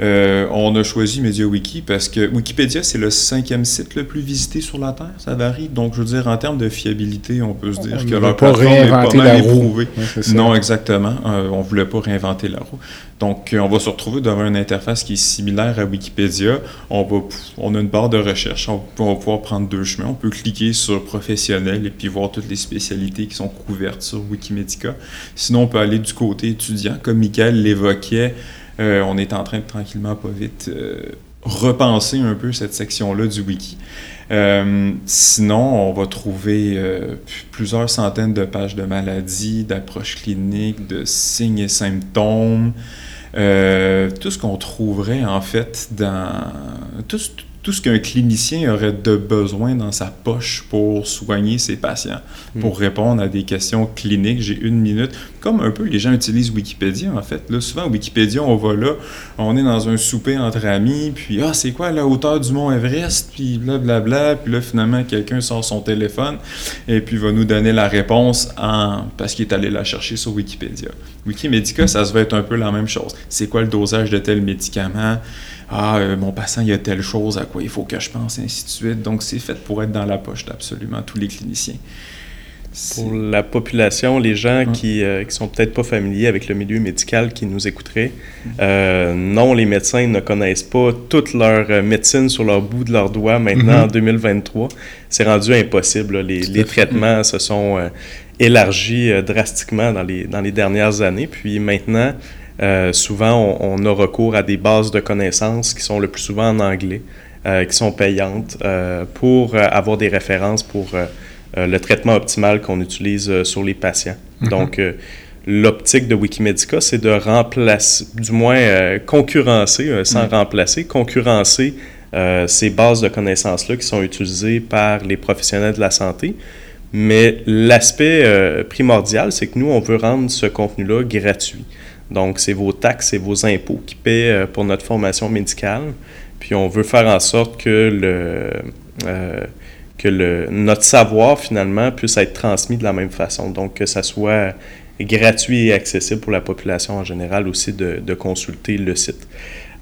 Euh, on a choisi MediaWiki parce que Wikipédia, c'est le cinquième site le plus visité sur la Terre. Ça varie. Donc, je veux dire, en termes de fiabilité, on peut se dire On que ne leur plateforme est pas réinventer mal la roue. éprouvée. Ça. Non, exactement. Euh, on voulait pas réinventer la roue. Donc, euh, on va se retrouver devant une interface qui est similaire à Wikipédia. On, va, on a une barre de recherche. On, on va pouvoir prendre deux chemins. On peut cliquer sur professionnel et puis voir toutes les spécialités qui sont couvertes sur Wikimedica. Sinon, on peut aller du côté étudiant. Comme Michael l'évoquait, euh, on est en train de tranquillement, pas vite, euh, repenser un peu cette section-là du wiki. Euh, sinon, on va trouver euh, plusieurs centaines de pages de maladies, d'approches cliniques, de signes et symptômes. Euh, tout ce qu'on trouverait en fait dans tout, ce- tout ce qu'un clinicien aurait de besoin dans sa poche pour soigner ses patients, pour répondre à des questions cliniques. J'ai une minute. Comme un peu les gens utilisent Wikipédia en fait. Là, souvent, Wikipédia, on va là, on est dans un souper entre amis, puis ah, c'est quoi la hauteur du mont Everest, puis blablabla, puis là, finalement, quelqu'un sort son téléphone et puis va nous donner la réponse parce qu'il est allé la chercher sur Wikipédia. Wikimedica, ça se va être un peu la même chose. C'est quoi le dosage de tel médicament? Ah, euh, mon patient, il y a telle chose à quoi il faut que je pense, ainsi de suite. Donc, c'est fait pour être dans la poche d'absolument tous les cliniciens. Pour la population, les gens Ouais. qui, euh, qui sont peut-être pas familiers avec le milieu médical qui nous écouteraient, euh, non, les médecins ne connaissent pas toute leur euh, médecine sur leur bout de leurs doigts maintenant Mhm. en 2023. C'est rendu impossible. là. Les, les traitements se sont euh, élargis drastiquement dans les, dans les dernières années. Puis maintenant, souvent, on, on a recours à des bases de connaissances qui sont le plus souvent en anglais, qui sont payantes, pour avoir des références pour le traitement optimal qu'on utilise euh, sur les patients. Mhm. Donc, euh, l'optique de Wikimedica, c'est de remplacer, du moins euh, concurrencer, euh, sans Mhm. remplacer, concurrencer euh, ces bases de connaissances-là qui sont utilisées par les professionnels de la santé. Mais l'aspect euh, primordial, c'est que nous, on veut rendre ce contenu-là gratuit. Donc, c'est vos taxes et vos impôts qui paient euh, pour notre formation médicale. Puis, on veut faire en sorte que, le, euh, que notre savoir, finalement, puisse être transmis de la même façon. Donc, que ça soit gratuit et accessible pour la population en général aussi de, consulter le site.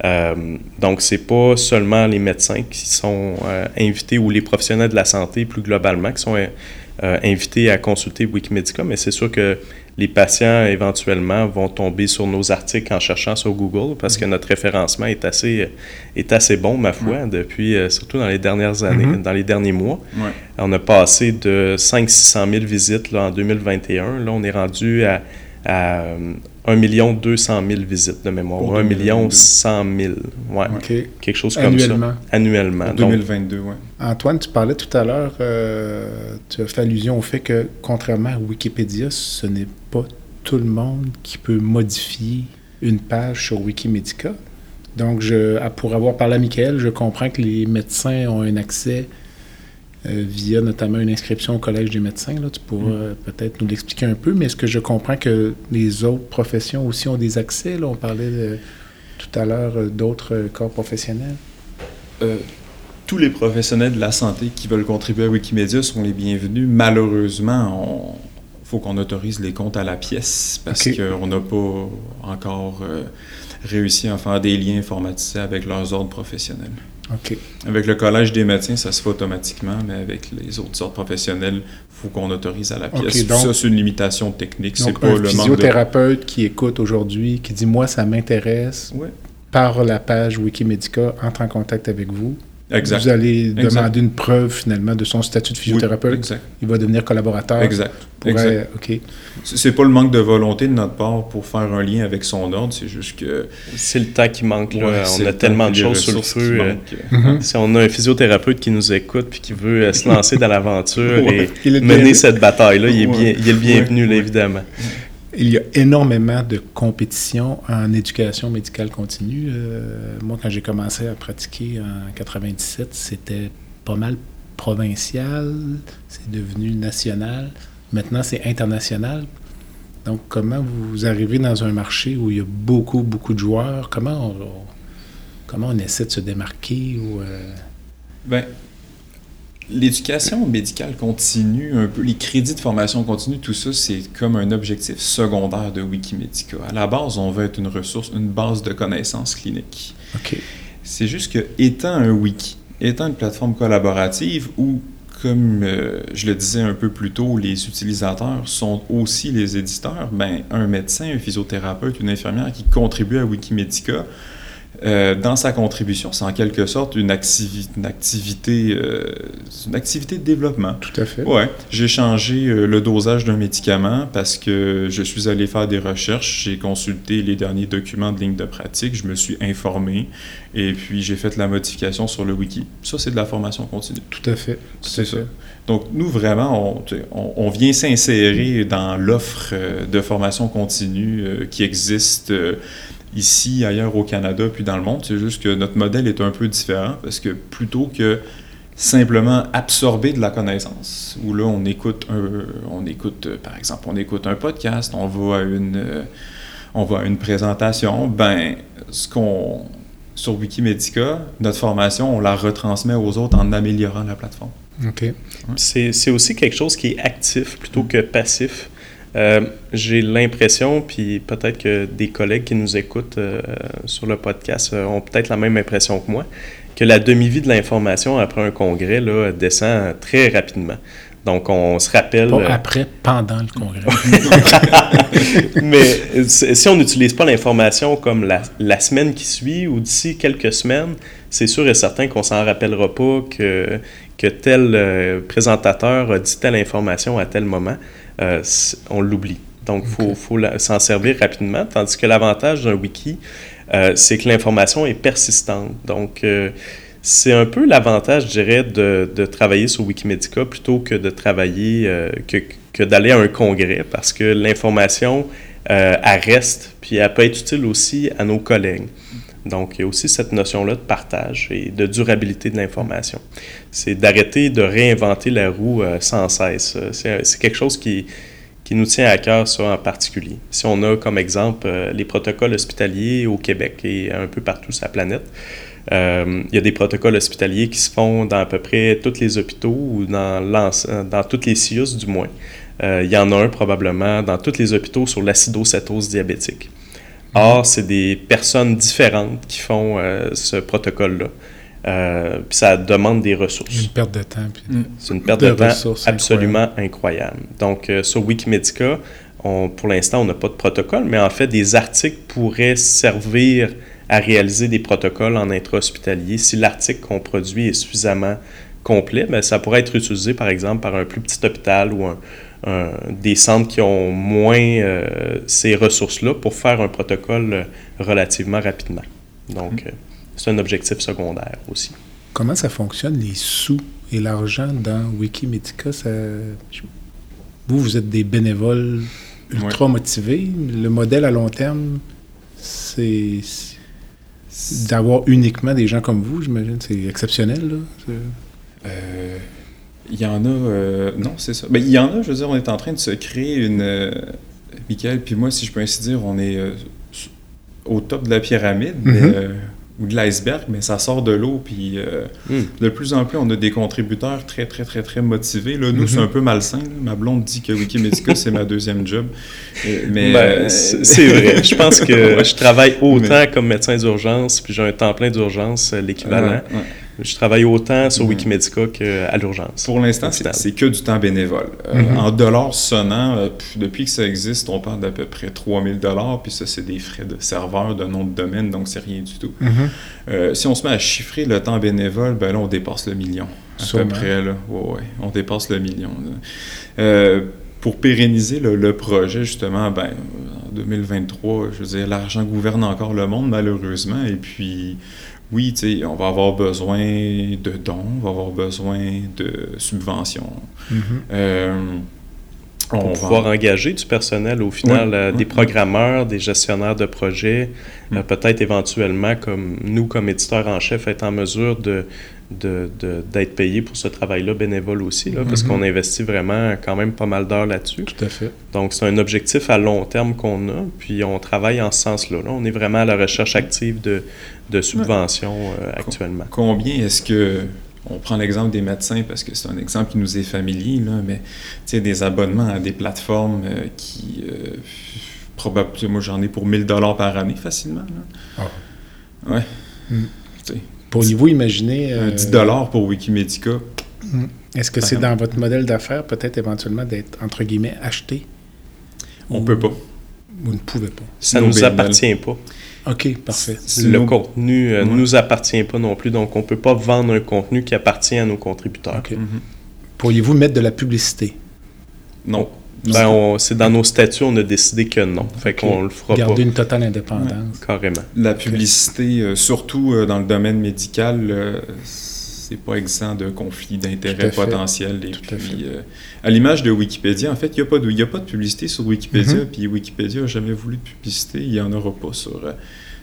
Euh, donc, c'est pas seulement les médecins qui sont euh, invités ou les professionnels de la santé plus globalement qui sont euh, invités à consulter Wikimedica, mais c'est sûr que les patients éventuellement vont tomber sur nos articles en cherchant sur Google parce que notre référencement est assez, est assez bon, ma foi, depuis, euh, surtout dans les dernières années, Mhm. dans les derniers mois. Ouais. On a passé de 500 000 visites là, en 2021. Là, on est rendu à, à 1 200 000 visites de mémoire. Pour 1 2022. 100 000. Ouais, quelque chose comme Annuellement. ça. Annuellement. Donc, 2022, ouais. Antoine, tu parlais tout à l'heure, euh, tu as fait allusion au fait que, contrairement à Wikipédia, ce n'est pas tout le monde qui peut modifier une page sur Wikimedica. Donc, je, pour avoir parlé à Michael, je comprends que les médecins ont un accès euh, via notamment une inscription au Collège des médecins. Là. Tu pourras euh, peut-être nous l'expliquer un peu, mais est-ce que je comprends que les autres professions aussi ont des accès? Là? On parlait de- tout à l'heure euh, d'autres euh, corps professionnels. Euh, tous les professionnels de la santé qui veulent contribuer à Wikimedia sont les bienvenus. Malheureusement, il faut qu'on autorise les comptes à la pièce parce qu'on n'a pas encore euh, réussi à faire des liens informatisés avec leurs ordres professionnels. OK. Avec le Collège des médecins, ça se fait automatiquement, mais avec les autres ordres professionnels, il faut qu'on autorise à la pièce. donc- ça, c'est une limitation technique. C'est pas un le manque de... physiothérapeute qui écoute aujourd'hui, qui dit Moi, ça m'intéresse, Ouais, par la page Wikimedica, entre en contact avec vous. Exact. Vous allez Exact. demander une preuve finalement de son statut de Oui, physiothérapeute. exact. Il va devenir collaborateur. Exact. Pourrait- exact. OK. C'est pas le manque de volonté de notre part pour faire un lien avec son ordre, c'est juste que c'est le temps qui manque. Là. Ouais, on a le tellement de choses sur le feu. euh, manquent. Mhm. Si on a un physiothérapeute qui nous écoute puis qui veut euh, se lancer dans l'aventure Ouais. Et mener cette bataille-là, il, est Ouais. bien- il est le bienvenu, Ouais. là, évidemment. Il y a énormément de compétitions en éducation médicale continue. Euh, moi, quand j'ai commencé à pratiquer en 97, c'était pas mal provincial, c'est devenu national. Maintenant, c'est international. Donc, comment vous arrivez dans un marché où il y a beaucoup, beaucoup de joueurs? Comment on, comment on essaie de se démarquer? Ou, euh, Ben, L'éducation médicale continue, un peu les crédits de formation continue, tout ça, c'est comme un objectif secondaire de Wikimedica. À la base, on veut être une ressource, une base de connaissances cliniques. OK. C'est juste que, étant un wiki, étant une plateforme collaborative où, comme euh, je le disais un peu plus tôt, les utilisateurs sont aussi les éditeurs, ben, un médecin, un physiothérapeute, une infirmière qui contribue à Wikimedica, euh, dans sa contribution, c'est en quelque sorte une, activi- une activité, euh, une activité de développement. Tout à fait. Ouais, j'ai changé euh, le dosage d'un médicament parce que je suis allé faire des recherches, j'ai consulté les derniers documents de ligne de pratique, je me suis informé et puis j'ai fait la modification sur le wiki. Ça, c'est de la formation continue. Tout à fait. C'est ça. fait. Donc, nous, vraiment, on, vient s'insérer dans l'offre de formation continue qui existe ici, ailleurs au Canada, puis dans le monde. C'est juste que notre modèle est un peu différent parce que plutôt que simplement absorber de la connaissance, où là, on écoute, on écoute euh, par exemple, on écoute un podcast, on va à une, euh, on va à une présentation, ben, ce qu'on... Sur Wikimedica, notre formation, on la retransmet aux autres en améliorant la plateforme. OK. C'est c'est aussi quelque chose qui est actif plutôt que passif. Euh, J'ai l'impression, puis peut-être que des collègues qui nous écoutent euh, sur le podcast euh, ont peut-être la même impression que moi, que la demi-vie de l'information après un congrès là, descend très rapidement. Donc, on se rappelle... Pas après, pendant le congrès. Mais si si on n'utilise pas l'information comme la, la semaine qui suit ou d'ici quelques semaines, c'est sûr et certain qu'on s'en rappellera pas que, que tel euh, présentateur a dit telle information à tel moment. Euh, on l'oublie. Donc, il faut, s'en servir rapidement. Tandis que l'avantage d'un wiki, euh, c'est que l'information est persistante. Donc, euh, c'est un peu l'avantage, je dirais, de, de travailler sur Wikimedica plutôt que de travailler, que, que d'aller à un congrès, parce que l'information, elle reste, puis elle peut être utile aussi à nos collègues. Donc, il y a aussi cette notion-là de partage et de durabilité de l'information. C'est d'arrêter de réinventer la roue euh, sans cesse. Euh, C'est c'est quelque chose qui, qui nous tient à cœur, ça en particulier. Si on a comme exemple euh, les protocoles hospitaliers au Québec et un peu partout sur la planète, euh, il y a des protocoles hospitaliers qui se font dans à peu près tous les hôpitaux ou dans, dans toutes les CIUS du moins. Euh, il y en a un probablement dans tous les hôpitaux sur l'acidocétose diabétique. Or, c'est des personnes différentes qui font euh, ce protocole-là. Euh, puis ça demande des ressources. Une perte de temps. puis- C'est une perte De de, temps absolument incroyable. Donc, euh, sur Wikimedica, on, pour l'instant, on n'a pas de protocole, mais en fait, des articles pourraient servir à réaliser des protocoles en intra-hospitalier. Si l'article qu'on produit est suffisamment complet, ben, ça pourrait être utilisé, par exemple, par un plus petit hôpital ou un- un- des centres qui ont moins euh, ces ressources-là pour faire un protocole relativement rapidement. Donc, euh, c'est un objectif secondaire aussi. Comment ça fonctionne, les sous et l'argent dans Wikimedica? Ça... Vous, vous êtes des bénévoles ultra motivés. Le modèle à long terme, c'est d'avoir uniquement des gens comme vous, j'imagine. C'est exceptionnel, là. Euh, Il y en a. euh, non, c'est ça. Ben, il y en a, je veux dire, on est en train de se créer une. euh, Michael, puis moi, si je peux ainsi dire, on est euh, au top de la pyramide, mais, Mhm. euh, ou de l'iceberg, mais ça sort de l'eau, puis euh, Hmm. de plus en plus, on a des contributeurs très, très, très, très motivés. Là, nous, Mhm. c'est un peu malsain. là. Ma blonde dit que Wikimedica, c'est ma deuxième job. Euh, mais. Ben, euh, c'est vrai. Je pense que Ouais. je travaille autant comme médecin d'urgence, puis j'ai un temps plein d'urgence, l'équivalent. ouais, ouais. Je travaille autant sur Mhm. Wikimedica qu'à l'urgence. Pour l'instant, c'est que du temps bénévole. Euh, Mhm. En dollars sonnants, euh, depuis que ça existe, on parle d'à peu près 3000 dollars, puis ça, c'est des frais de serveur, de nom de domaine, donc c'est rien du tout. Euh, si on se met à chiffrer le temps bénévole, ben là, on dépasse le million. À Sûrement. peu près, là. Ouais, ouais, on dépasse le million. pour pérenniser le, le projet, justement, ben, en 2023, je veux dire, l'argent gouverne encore le monde, malheureusement, et puis... Oui, on va avoir besoin de dons, on va avoir besoin de subventions. Mhm. Euh, Pour on va- pouvoir engager du personnel au final, euh, des programmeurs, des gestionnaires de projets, euh, peut-être éventuellement, comme nous, comme éditeurs en chef, être en mesure de d'être payés pour ce travail-là bénévole aussi, là, parce Mhm. qu'on investit vraiment quand même pas mal d'heures là-dessus. Tout à fait. Donc, c'est un objectif à long terme qu'on a, puis on travaille en ce sens-là. là. On est vraiment à la recherche active de, de subventions euh, actuellement. Combien est-ce que on prend l'exemple des médecins parce que c'est un exemple qui nous est familier, là, mais des abonnements à des plateformes euh, qui, euh, probablement, moi j'en ai pour 1000 dollars par année facilement. Là. Ah. Ouais. Mm. Pourriez-vous imaginer... 10 euh, dollars pour Wikimedica. Mm. Est-ce que c'est dans votre modèle d'affaires peut-être éventuellement d'être, entre guillemets, acheté? On ne peut pas. Vous ne pouvez pas? Ça ne nous appartient pas. OK, parfait. Le contenu ne nous appartient pas non plus, donc on ne peut pas vendre un contenu qui appartient à nos contributeurs. Mhm. Pourriez-vous mettre de la publicité? Non. Ben, c'est dans nos statuts, on a décidé que non. Fait qu'on le fera Garder une totale indépendance. carrément. La publicité, euh, surtout euh, dans le domaine médical, euh, c'est pas exempt de conflits d'intérêts potentiels. Et puis, à l'image de Wikipédia, en fait, il n'y a, pas de, a pas de publicité sur Wikipédia, mhm. puis Wikipédia n'a jamais voulu de publicité, il n'y en aura pas sur,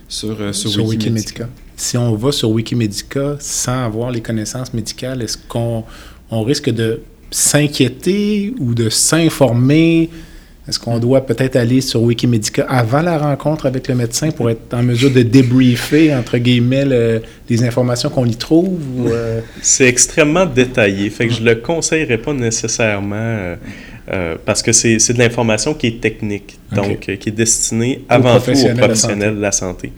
sur, sur, Wikimedica. Si on va sur Wikimedica sans avoir les connaissances médicales, est-ce qu'on on risque de s'inquiéter ou de s'informer? Est-ce qu'on doit peut-être aller sur Wikimedica avant la rencontre avec le médecin pour être en mesure de débriefer, entre guillemets, les informations qu'on y trouve? Euh? C'est extrêmement détaillé, fait que je ne le conseillerais pas nécessairement euh, euh, parce que c'est de l'information qui est technique, donc qui est destinée avant tout aux professionnels de la santé.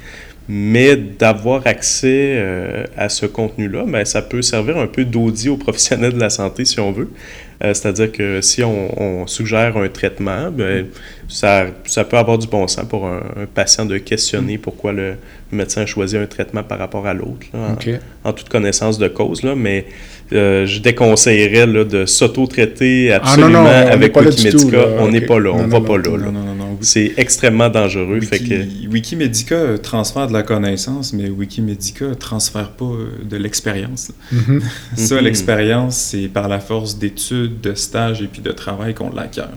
Mais d'avoir accès euh, à ce contenu-là, ben, ça peut servir un peu d'audit aux professionnels de la santé si on veut. Euh, c'est-à-dire que si on, suggère un traitement, ben, ça, ça, peut avoir du bon sens pour un, patient de questionner mm. pourquoi le, médecin a choisi un traitement par rapport à l'autre, en, toute connaissance de cause. Là, mais euh, je déconseillerais là, de s'auto-traiter ah, absolument avec Wikimedica. on n'est pas là, on ne va pas là. C'est extrêmement dangereux. Wiki, que... Wikimedica transfère de la connaissance, mais Wikimedica ne transfère pas euh, de l'expérience. Mhm. Ça, mhm. l'expérience, c'est par la force d'études, de stages et puis de travail qu'on l'acquiert.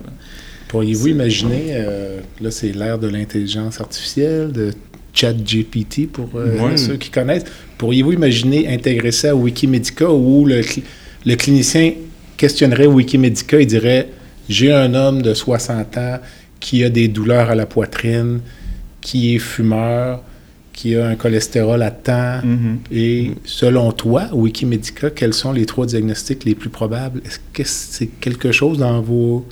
Pourriez-vous imaginer, euh, là c'est l'ère de l'intelligence artificielle, de ChatGPT pour euh, ceux qui connaissent. Pourriez-vous imaginer intégrer ça à Wikimedica où le, le clinicien questionnerait Wikimedica et dirait J'ai un homme de 60 ans qui a des douleurs à la poitrine, qui est fumeur, qui a un cholestérol à temps. Mm-hmm. Et selon toi, Wikimedica, quels sont les trois diagnostics les plus probables? Est-ce que c'est quelque chose dans vos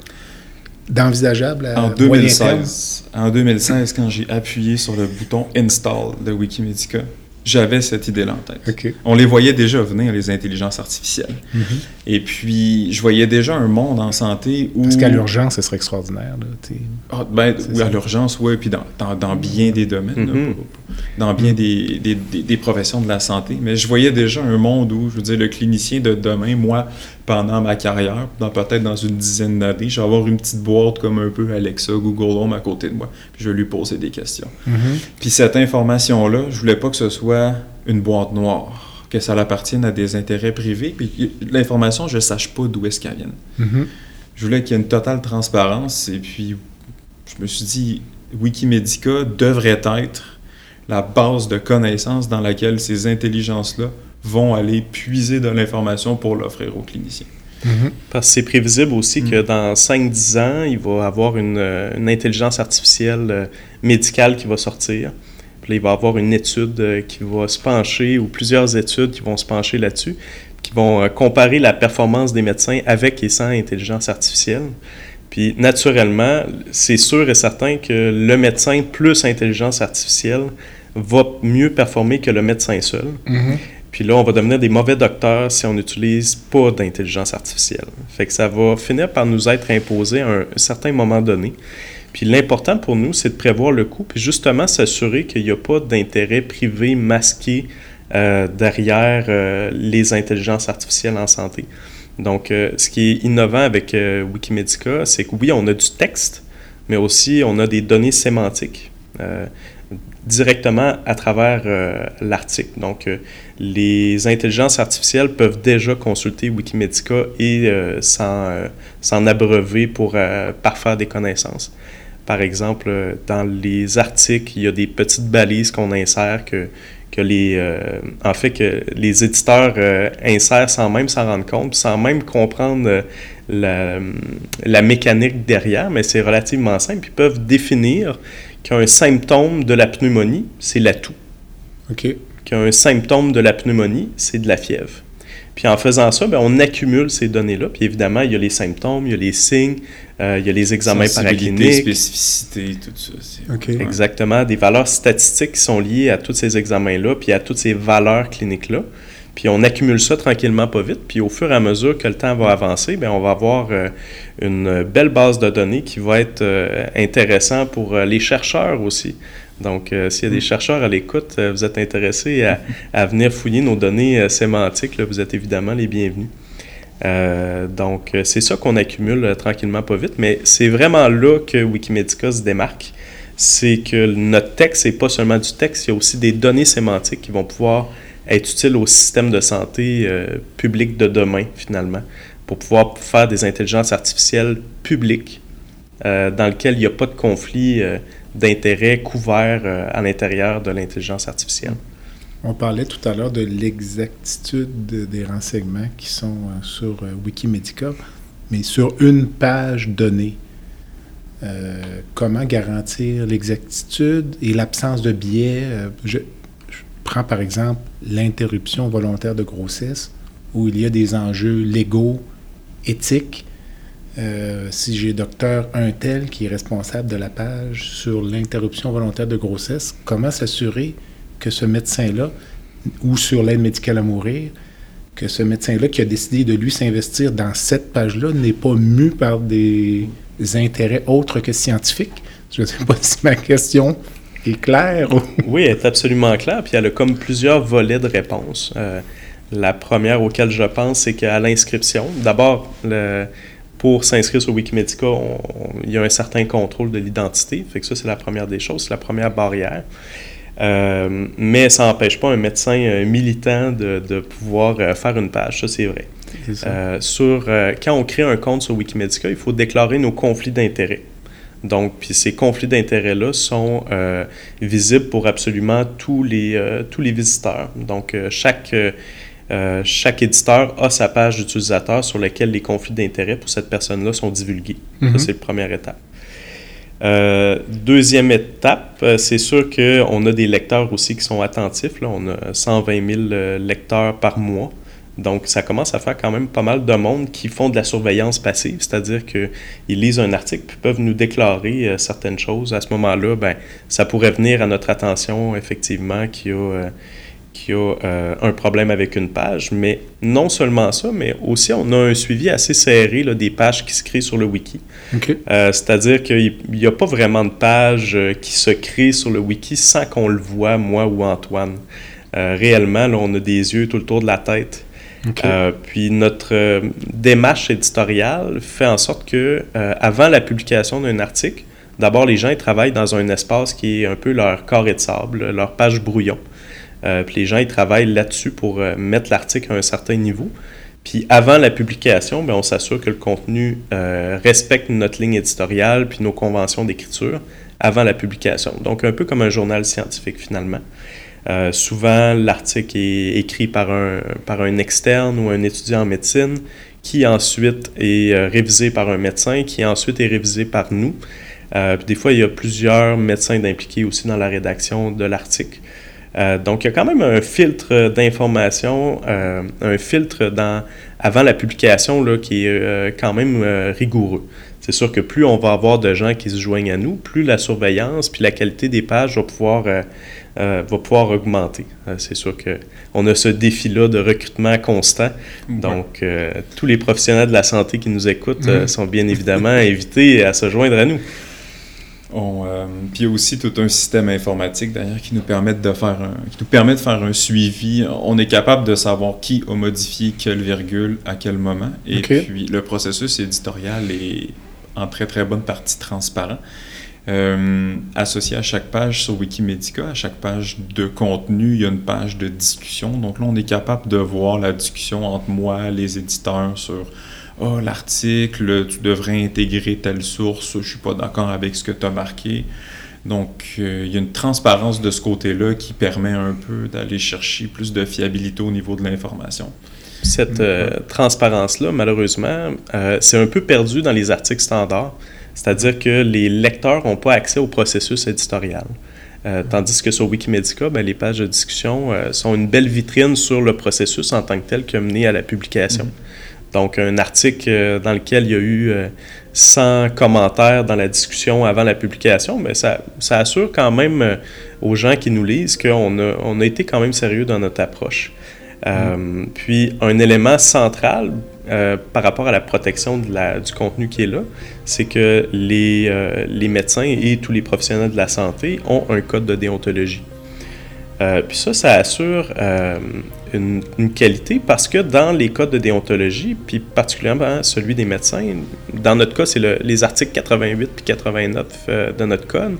d'envisageable à en 2016, En 2016, quand j'ai appuyé sur le bouton Install de Wikimedica, j'avais cette idée-là en tête. On les voyait déjà venir, les intelligences artificielles. Mhm. Et puis, je voyais déjà un monde en santé où... Parce qu'à l'urgence, ce serait extraordinaire. Ah, ben, oui, à l'urgence, oui, puis dans, dans, bien des domaines, mhm. dans bien des, des, des, professions de la santé. Mais je voyais déjà un monde où, je veux dire, le clinicien de demain, moi, pendant ma carrière, dans, peut-être dans une dizaine d'années, je vais avoir une petite boîte comme un peu Alexa, Google Home à côté de moi, puis je vais lui poser des questions. Mm-hmm. Puis cette information-là, je voulais pas que ce soit une boîte noire, que ça appartienne à des intérêts privés, puis l'information, je ne sache pas d'où est-ce qu'elle vient. Mm-hmm. Je voulais qu'il y ait une totale transparence, et puis je me suis dit, Wikimedica devrait être la base de connaissances dans laquelle ces intelligences-là vont aller puiser de l'information pour l'offrir aux cliniciens. Mhm. Parce que c'est prévisible aussi que mhm. dans 5-10 ans, il va y avoir une, euh, une, intelligence artificielle euh, médicale qui va sortir. Puis là, il va y avoir une étude euh, qui va se pencher, ou plusieurs études qui vont se pencher là-dessus, qui vont comparer la performance des médecins avec et sans intelligence artificielle. Puis naturellement, c'est sûr et certain que le médecin plus intelligence artificielle va mieux performer que le médecin seul. Mhm. Puis là, on va devenir des mauvais docteurs si on n'utilise pas d'intelligence artificielle. Fait que ça va finir par nous être imposé à un, certain moment donné. Puis l'important pour nous, c'est de prévoir le coût, puis justement s'assurer qu'il n'y a pas d'intérêt privé masqué euh, derrière euh, les intelligences artificielles en santé. Donc, euh, ce qui est innovant avec Wikimedica, c'est que oui, on a du texte, mais aussi on a des données sémantiques directement à travers euh, l'article. Donc, euh, les intelligences artificielles peuvent déjà consulter Wikimedica et euh, s'en abreuver pour parfaire des connaissances. Par exemple, dans les articles, il y a des petites balises qu'on insère que, que les, en fait, que les éditeurs insèrent sans même s'en rendre compte, sans même comprendre la, la, mécanique derrière, mais c'est relativement simple. Ils peuvent définir qu'un symptôme de la pneumonie, c'est l'atout. OK. Qu'un symptôme de la pneumonie, c'est de la fièvre. Puis en faisant ça, ben, on accumule ces données-là. Puis évidemment, il y a les symptômes, il y a les signes, euh, il y a les examens paracliniques. spécificité, tout ça. Exactement, des valeurs statistiques qui sont liées à tous ces examens-là, puis à toutes ces valeurs cliniques-là. Puis on accumule ça tranquillement, pas vite. Puis au fur et à mesure que le temps va avancer, bien, on va avoir euh, une belle base de données qui va être euh, intéressante pour les chercheurs aussi. Donc, euh, s'il y a des mm. chercheurs à l'écoute, euh, vous êtes intéressés à, venir fouiller nos données euh, sémantiques, vous êtes évidemment les bienvenus. donc, c'est ça qu'on accumule tranquillement, pas vite, mais c'est vraiment là que Wikimedica se démarque. C'est que notre texte, n'est pas seulement du texte, il y a aussi des données sémantiques qui vont pouvoir être utiles au système de santé public de demain, finalement, pour pouvoir faire des intelligences artificielles publiques dans lesquelles il n'y a pas de conflit d'intérêts couverts euh, à l'intérieur de l'intelligence artificielle. On parlait tout à l'heure de l'exactitude des renseignements qui sont euh, sur euh, Wikimedica, mais sur une page donnée. comment garantir l'exactitude et l'absence de biais? Prends par exemple l'interruption volontaire de grossesse, où il y a des enjeux légaux, éthiques, euh, si j'ai docteur un tel qui est responsable de la page sur l'interruption volontaire de grossesse, comment s'assurer que ce médecin-là, ou sur l'aide médicale à mourir, que ce médecin-là qui a décidé de lui s'investir dans cette page-là n'est pas mu par des intérêts autres que scientifiques? Je ne sais pas si ma question est claire. oui, elle est absolument claire, puis elle a comme plusieurs volets de réponse. Euh, la première auquel je pense, c'est qu'à l'inscription, d'abord, pour s'inscrire sur Wikimedica, il y a un certain contrôle de l'identité. Fait que ça, c'est la première des choses, c'est la première barrière. Euh, mais ça n'empêche pas un médecin militant de, de pouvoir euh, faire une page, ça c'est vrai. Sur, quand on crée un compte sur Wikimedica, il faut déclarer nos conflits d'intérêts. Donc, puis ces conflits d'intérêts-là sont visibles pour absolument tous les, tous les visiteurs. Donc, chaque euh, chaque éditeur a sa page d'utilisateur sur laquelle les conflits d'intérêts pour cette personne-là sont divulgués. Ça, mhm. c'est la première étape. Euh, deuxième étape, euh, c'est sûr qu'on a des lecteurs aussi qui sont attentifs. Là. On a 120 000 lecteurs par mois. Donc, ça commence à faire quand même pas mal de monde qui font de la surveillance passive, c'est-à-dire qu'ils lisent un article puis peuvent nous déclarer certaines choses. À ce moment-là, ben, ça pourrait venir à notre attention, effectivement, qu'il y a a euh, un problème avec une page. Mais non seulement ça, mais aussi on a un suivi assez serré là, des pages qui se créent sur le wiki. Euh, c'est-à-dire qu'il n'y a pas vraiment de pages euh, qui se créent sur le wiki sans qu'on le voit, moi ou Antoine. réellement, là, on a des yeux tout le tour de la tête. Puis notre démarche éditoriale fait en sorte que avant la publication d'un article, d'abord les gens ils travaillent dans un espace qui est un peu leur carré de sable, leur page brouillon. Euh, puis les gens, ils travaillent là-dessus pour euh, mettre l'article à un certain niveau. Puis avant la publication, bien, on s'assure que le contenu euh, respecte notre ligne éditoriale puis nos conventions d'écriture avant la publication. Donc un peu comme un journal scientifique finalement. Souvent, l'article est écrit par un, externe ou un étudiant en médecine qui ensuite est révisé par un médecin, qui ensuite est révisé par nous. puis des fois, il y a plusieurs médecins impliqués aussi dans la rédaction de l'article. Euh, donc, il y a quand même un filtre d'information, euh, un filtre dans, avant la publication là, qui est euh, quand même rigoureux. C'est sûr que plus on va avoir de gens qui se joignent à nous, plus la surveillance puis la qualité des pages va pouvoir, va pouvoir augmenter. c'est sûr qu'on a ce défi-là de recrutement constant. Donc, tous les professionnels de la santé qui nous écoutent mm-hmm. sont bien évidemment invités à se joindre à nous. On, euh, puis il y a aussi tout un système informatique d'ailleurs qui nous permet de faire un, qui nous permet de faire un suivi. On est capable de savoir qui a modifié quelle virgule à quel moment. Et puis le processus éditorial est en très très bonne partie transparent. Euh, associé à chaque page sur Wikimedica, à chaque page de contenu, il y a une page de discussion. Donc là, on est capable de voir la discussion entre moi, les éditeurs sur oh, l'article, tu devrais intégrer telle source, je suis pas d'accord avec ce que tu as marqué. Donc, euh, il y a une transparence de ce côté-là qui permet un peu d'aller chercher plus de fiabilité au niveau de l'information. Cette euh, transparence-là, malheureusement, c'est un peu perdu dans les articles standards. C'est-à-dire que les lecteurs n'ont pas accès au processus éditorial. Euh, tandis que sur Wikimedia, ben, les pages de discussion euh, sont une belle vitrine sur le processus en tant que tel qui a mené à la publication. Mm-hmm. Donc, un article euh, dans lequel il y a eu 100 commentaires dans la discussion avant la publication, mais ben, ça, ça assure quand même aux gens qui nous lisent qu'on a, on a été quand même sérieux dans notre approche. Mm-hmm. Puis, un élément central euh, par rapport à la protection de la, du contenu qui est là, c'est que les, euh, les, médecins et tous les professionnels de la santé ont un code de déontologie. Euh, puis ça, ça assure une, une, qualité parce que dans les codes de déontologie, puis particulièrement celui des médecins, dans notre cas, c'est les articles 88 puis 89 de notre code,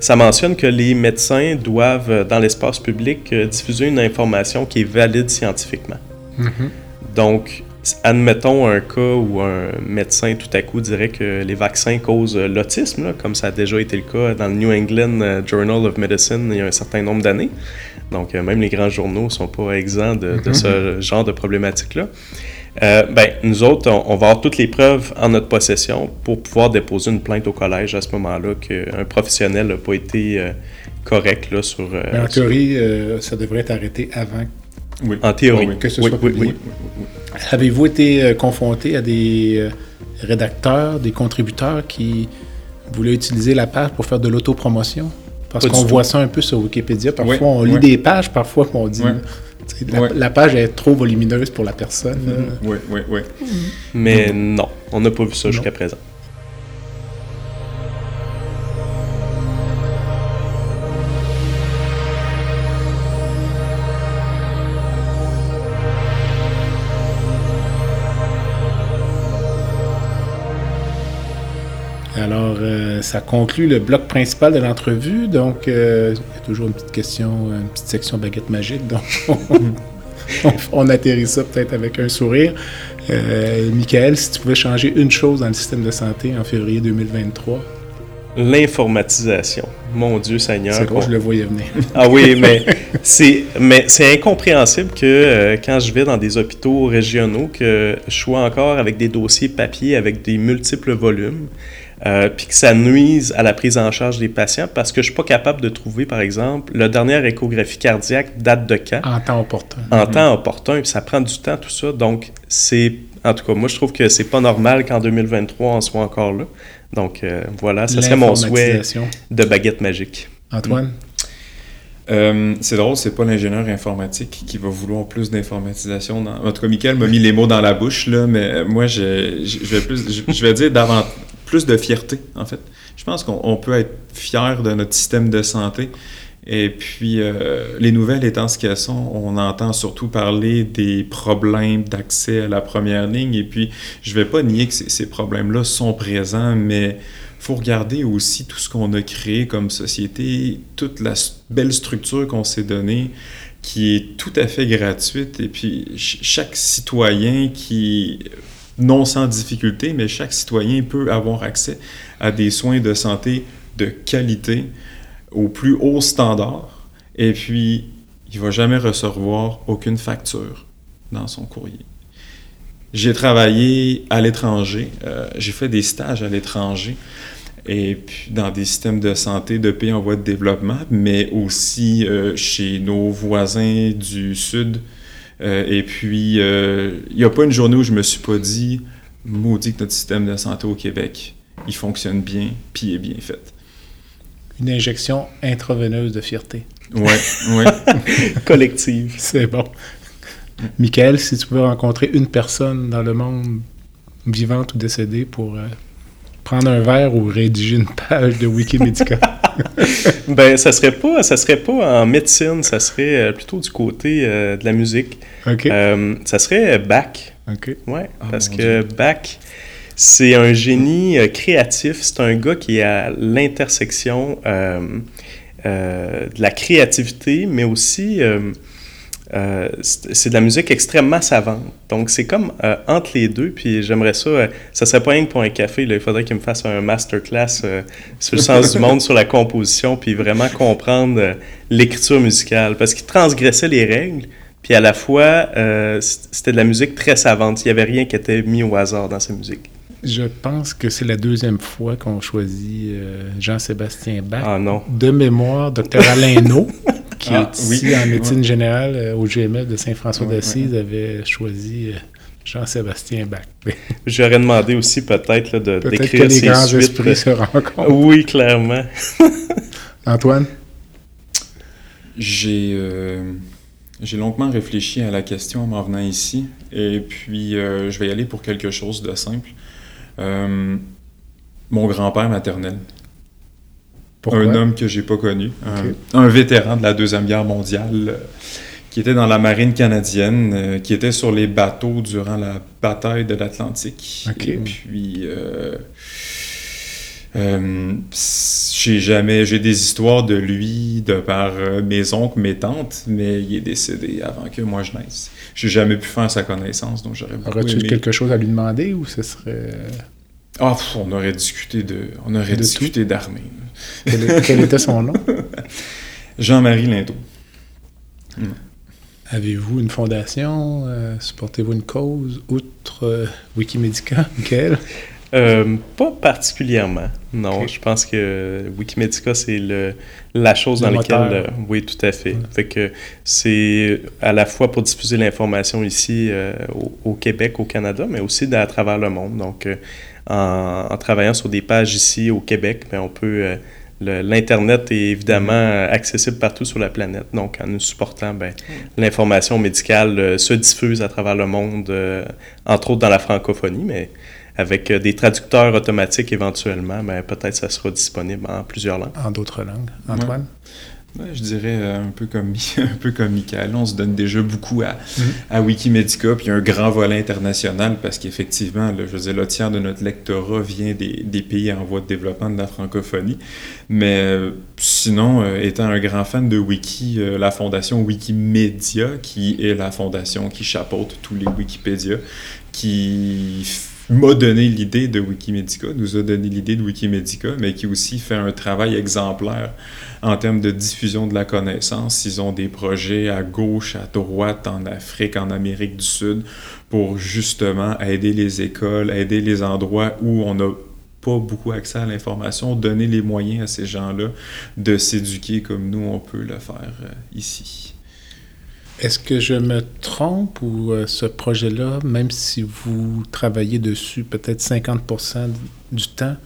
ça mentionne que les médecins doivent, dans l'espace public, diffuser une information qui est valide scientifiquement. Mm-hmm. Donc, admettons un cas où un médecin tout à coup dirait que les vaccins causent l'autisme, comme ça a déjà été le cas dans le New England euh, Journal of Medicine il y a un certain nombre d'années. Donc, euh, même les grands journaux ne sont pas exempts de, ce mm-hmm. genre de problématique-là. Euh, ben, nous autres, on, va avoir toutes les preuves en notre possession pour pouvoir déposer une plainte au collège à ce moment-là qu'un professionnel n'a pas été correct là, sur. en théorie, ça devrait être arrêté avant. Oui. En théorie. que ce soit publié. Avez-vous été euh, confronté à des euh, rédacteurs, des contributeurs qui voulaient utiliser la page pour faire de l'autopromotion? Parce qu'on voit ça un peu sur Wikipédia. Parfois, on lit des pages, parfois, on dit la, page est trop volumineuse pour la personne. Oui, oui, oui. Mais non, on n'a pas vu ça jusqu'à présent. Ça conclut le bloc principal de l'entrevue. Donc, euh, il y a toujours une petite question, une petite section baguette magique. Donc, on, atterrit ça peut-être avec un sourire. Euh, Michael, si tu pouvais changer une chose dans le système de santé en février 2023, L'informatisation. Mon Dieu Seigneur. C'est quoi, je le voyais venir. ah oui, mais c'est, mais c'est incompréhensible que quand je vais dans des hôpitaux régionaux, que je sois encore avec des dossiers papier avec des multiples volumes euh, puis que ça nuise à la prise en charge des patients parce que je suis pas capable de trouver, par exemple, le dernière échographie cardiaque date de quand? En temps opportun. En temps opportun, puis ça prend du temps, tout ça. Donc, c'est. En tout cas, moi, je trouve que c'est pas normal qu'en 2023, on soit encore là. Donc, euh, voilà, ce serait mon souhait de baguette magique. Antoine? Euh, c'est drôle, c'est pas l'ingénieur informatique qui va vouloir plus d'informatisation. En tout cas, Michael m'a mis les mots dans la bouche, là, mais moi, je, je vais, plus, je vais dire davantage plus de fierté, en fait. Je pense qu'on peut être fier de notre système de santé. Et puis, euh, les nouvelles étant ce qu'elles sont, on entend surtout parler des problèmes d'accès à la première ligne. Et puis, je ne vais pas nier que ces problèmes-là sont présents, mais il faut regarder aussi tout ce qu'on a créé comme société, toute la belle structure qu'on s'est donnée, qui est tout à fait gratuite. Et puis, chaque citoyen qui non sans difficulté, mais chaque citoyen peut avoir accès à des soins de santé de qualité au plus haut standard. Et puis, il ne va jamais recevoir aucune facture dans son courrier. J'ai travaillé à l'étranger, euh, j'ai fait des stages à l'étranger, et puis dans des systèmes de santé de pays en voie de développement, mais aussi euh, chez nos voisins du Sud, euh, et puis, il euh, n'y a pas une journée où je me suis pas dit, maudit que notre système de santé au Québec, il fonctionne bien, puis il est bien fait. Une injection intraveineuse de fierté. Oui, oui. Collective. C'est bon. Michael, si tu pouvais rencontrer une personne dans le monde, vivante ou décédée, pour euh, prendre un verre ou rédiger une page de Wikimedia? ben, ça serait pas, ça serait pas en médecine, ça serait euh, plutôt du côté euh, de la musique. Euh, ça serait Bach. OK. Ouais, ah, parce que Bach, c'est un génie créatif. C'est un gars qui est à l'intersection de la créativité, mais aussi euh, c'est de la musique extrêmement savante. Donc, c'est comme euh, entre les deux. Puis, j'aimerais ça. Euh, ça serait pas rien que pour un café. Là, il faudrait qu'il me fasse un masterclass sur le sens du monde, sur la composition, puis vraiment comprendre l'écriture musicale. Parce qu'il transgressait les règles. Puis, à la fois, c'était de la musique très savante. Il n'y avait rien qui était mis au hasard dans sa musique. Je pense que c'est la deuxième fois qu'on choisit Jean-Sébastien Bach. Ah non. De mémoire, Dr. Alain qui Ah, est ici oui. en médecine générale euh, au GMF de Saint-François d'Assise, avait choisi euh, Jean-Sébastien Bach. J'aurais demandé aussi peut-être de Peut-être que d'écrire les ces grands suites. esprits se rencontrent. Oui, clairement. Antoine? J'ai euh, j'ai longuement réfléchi à la question en m'en venant ici, et puis euh, je vais y aller pour quelque chose de simple. Euh, mon grand-père maternel, Pourquoi? un homme que j'ai pas connu, un- vétéran de la Deuxième Guerre mondiale, euh, qui était dans la marine canadienne, euh, qui était sur les bateaux durant la bataille de l'Atlantique. Et puis... euh, euh, j'ai jamais j'ai des histoires de lui de par mes oncles mes tantes mais il est décédé avant que moi je naisse j'ai jamais pu faire sa connaissance donc j'aurais beaucoup Aurais-tu aimé quelque chose à lui demander ou ce serait... ah on aurait discuté de on aurait De discuté d'armée quel, était son nom? Jean-Marie Linteau Avez-vous une fondation? Euh, supportez-vous une cause? Outre euh, Wikimedica, Michael? Euh, pas particulièrement. Non, je pense que Wikimedia, c'est le, la chose Le dans moteur. laquelle. euh, oui, tout à fait. Ouais. Fait que c'est à la fois pour diffuser l'information ici euh, au, au Québec, au Canada, mais aussi à travers le monde. Donc, euh, en, en travaillant sur des pages ici au Québec, ben, on peut. euh, L'Internet est évidemment accessible partout sur la planète. Donc, en nous supportant, ben, l'information médicale euh, se diffuse à travers le monde, euh, entre autres dans la francophonie, mais avec euh, des traducteurs automatiques éventuellement, ben, peut-être ça sera disponible en plusieurs langues. En d'autres langues. Antoine? Ouais, je dirais euh, un peu comme un peu comme Michael, on se donne déjà beaucoup à, Mhm. à Wikimedica, puis il y a un grand volet international parce qu'effectivement, je veux dire, le tiers de notre lectorat vient des, des pays en voie de développement de la francophonie. Mais euh, sinon, euh, étant un grand fan de Wiki, euh, la fondation Wikimedia, qui est la fondation qui chapeaute tous les Wikipédia, qui m'a donné l'idée de Wikimedica, nous a donné l'idée de Wikimedica, mais qui aussi fait un travail exemplaire en termes de diffusion de la connaissance. Ils ont des projets à gauche, à droite, en Afrique, en Amérique du Sud, pour justement aider les écoles, aider les endroits où on n'a pas beaucoup accès à l'information, donner les moyens à ces gens-là de s'éduquer comme nous, on peut le faire euh, ici. Est-ce que je me trompe ou euh, ce projet-là, même si vous travaillez dessus peut-être 50% du temps,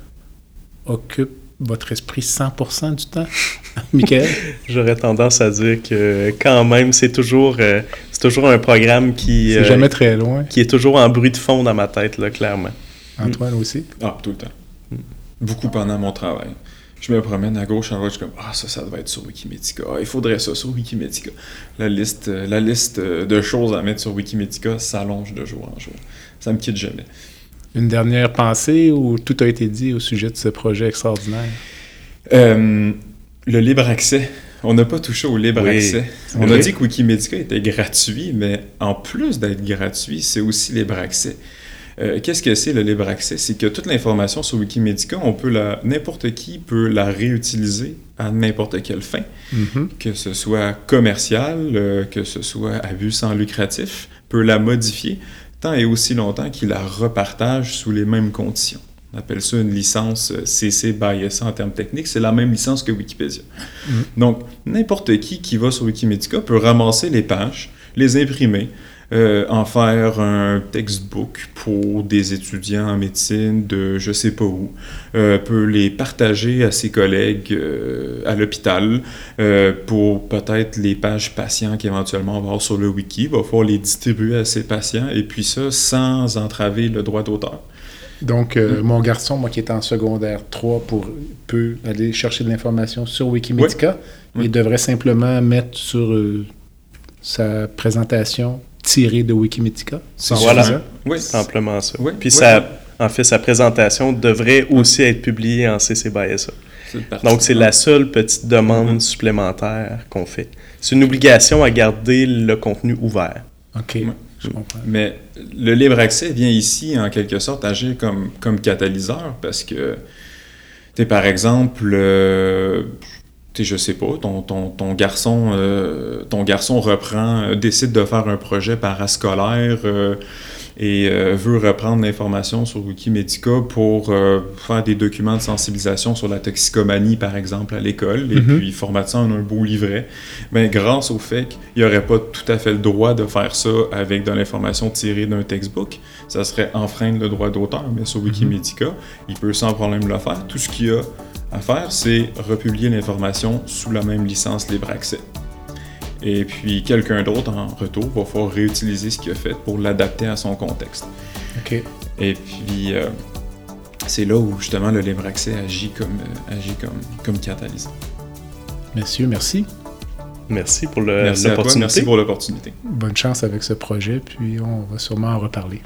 occupe votre esprit 100% du temps? Michael? J'aurais tendance à dire que quand même, c'est toujours, euh, c'est toujours un programme qui, C'est euh, jamais très loin. qui est toujours en bruit de fond dans ma tête, là, clairement. Antoine aussi? Ah, tout le temps. Beaucoup pendant mon travail. Je me promène à gauche, à droite, je suis comme Ah, ça, ça doit être sur Wikimedica. Ah, il faudrait ça sur Wikimedica. La liste, euh, la liste euh, de choses à mettre sur Wikimedica s'allonge de jour en jour. Ça me quitte jamais. Une dernière pensée ou tout a été dit au sujet de ce projet extraordinaire? Euh, le libre accès. On n'a pas touché au libre Oui, accès. On a dit que Wikimedica était gratuit, mais en plus d'être gratuit, c'est aussi libre accès. Euh, Qu'est-ce que c'est le libre accès? C'est que toute l'information sur Wikimedica, on peut la, n'importe qui peut la réutiliser à n'importe quelle fin, Mhm. que ce soit commercial, euh, que ce soit à but sans lucratif, peut la modifier tant et aussi longtemps qu'il la repartage sous les mêmes conditions. On appelle ça une licence euh, CC by SA en termes techniques. C'est la même licence que Wikipédia. Mhm. Donc, n'importe qui qui va sur Wikimedica peut ramasser les pages, les imprimer, euh, en faire un textbook pour des étudiants en médecine de je sais pas où, euh, peut les partager à ses collègues euh, à l'hôpital pour peut-être les pages patients qu'éventuellement on va avoir sur le wiki, va falloir les distribuer à ses patients et puis ça sans entraver le droit d'auteur. Donc, euh, Mm. mon garçon, moi qui est en secondaire 3, pour, peut aller chercher de l'information sur Wikimedica. Oui. Il devrait simplement mettre sur euh, sa présentation tirée de Wikimedica. C'est Voilà. Oui, Simplement ça. Oui, Puis oui, ça, en fait, sa présentation devrait aussi être publiée en CC by SA. Donc, c'est la seule petite demande Mhm. supplémentaire qu'on fait. C'est une obligation à garder le contenu ouvert. OK, Ouais. je comprends. Mais le libre accès vient ici, en quelque sorte, agir comme, comme catalyseur parce que, tu par exemple, euh, je sais pas, ton, ton, ton garçon, euh, ton garçon reprend, euh, décide de faire un projet parascolaire euh, et euh, veut reprendre l'information sur Wikimedia pour faire des documents de sensibilisation sur la toxicomanie, par exemple, à l'école, et Mhm. puis formater ça en un beau livret, ben, grâce au fait qu'il n'y aurait pas tout à fait le droit de faire ça avec de l'information tirée d'un textbook, ça serait enfreindre le droit d'auteur, mais sur Wikimedia, il peut sans problème le faire. Tout ce qu'il y a à faire, c'est republier l'information sous la même licence libre accès. Et puis quelqu'un d'autre en retour va pouvoir réutiliser ce qu'il a fait pour l'adapter à son contexte. OK. Et puis euh, c'est là où justement le libre accès agit comme, euh, agit comme, comme catalyseur. Messieurs, merci. Merci pour le- merci l'opportunité. merci pour l'opportunité. Bonne chance avec ce projet, puis on va sûrement en reparler.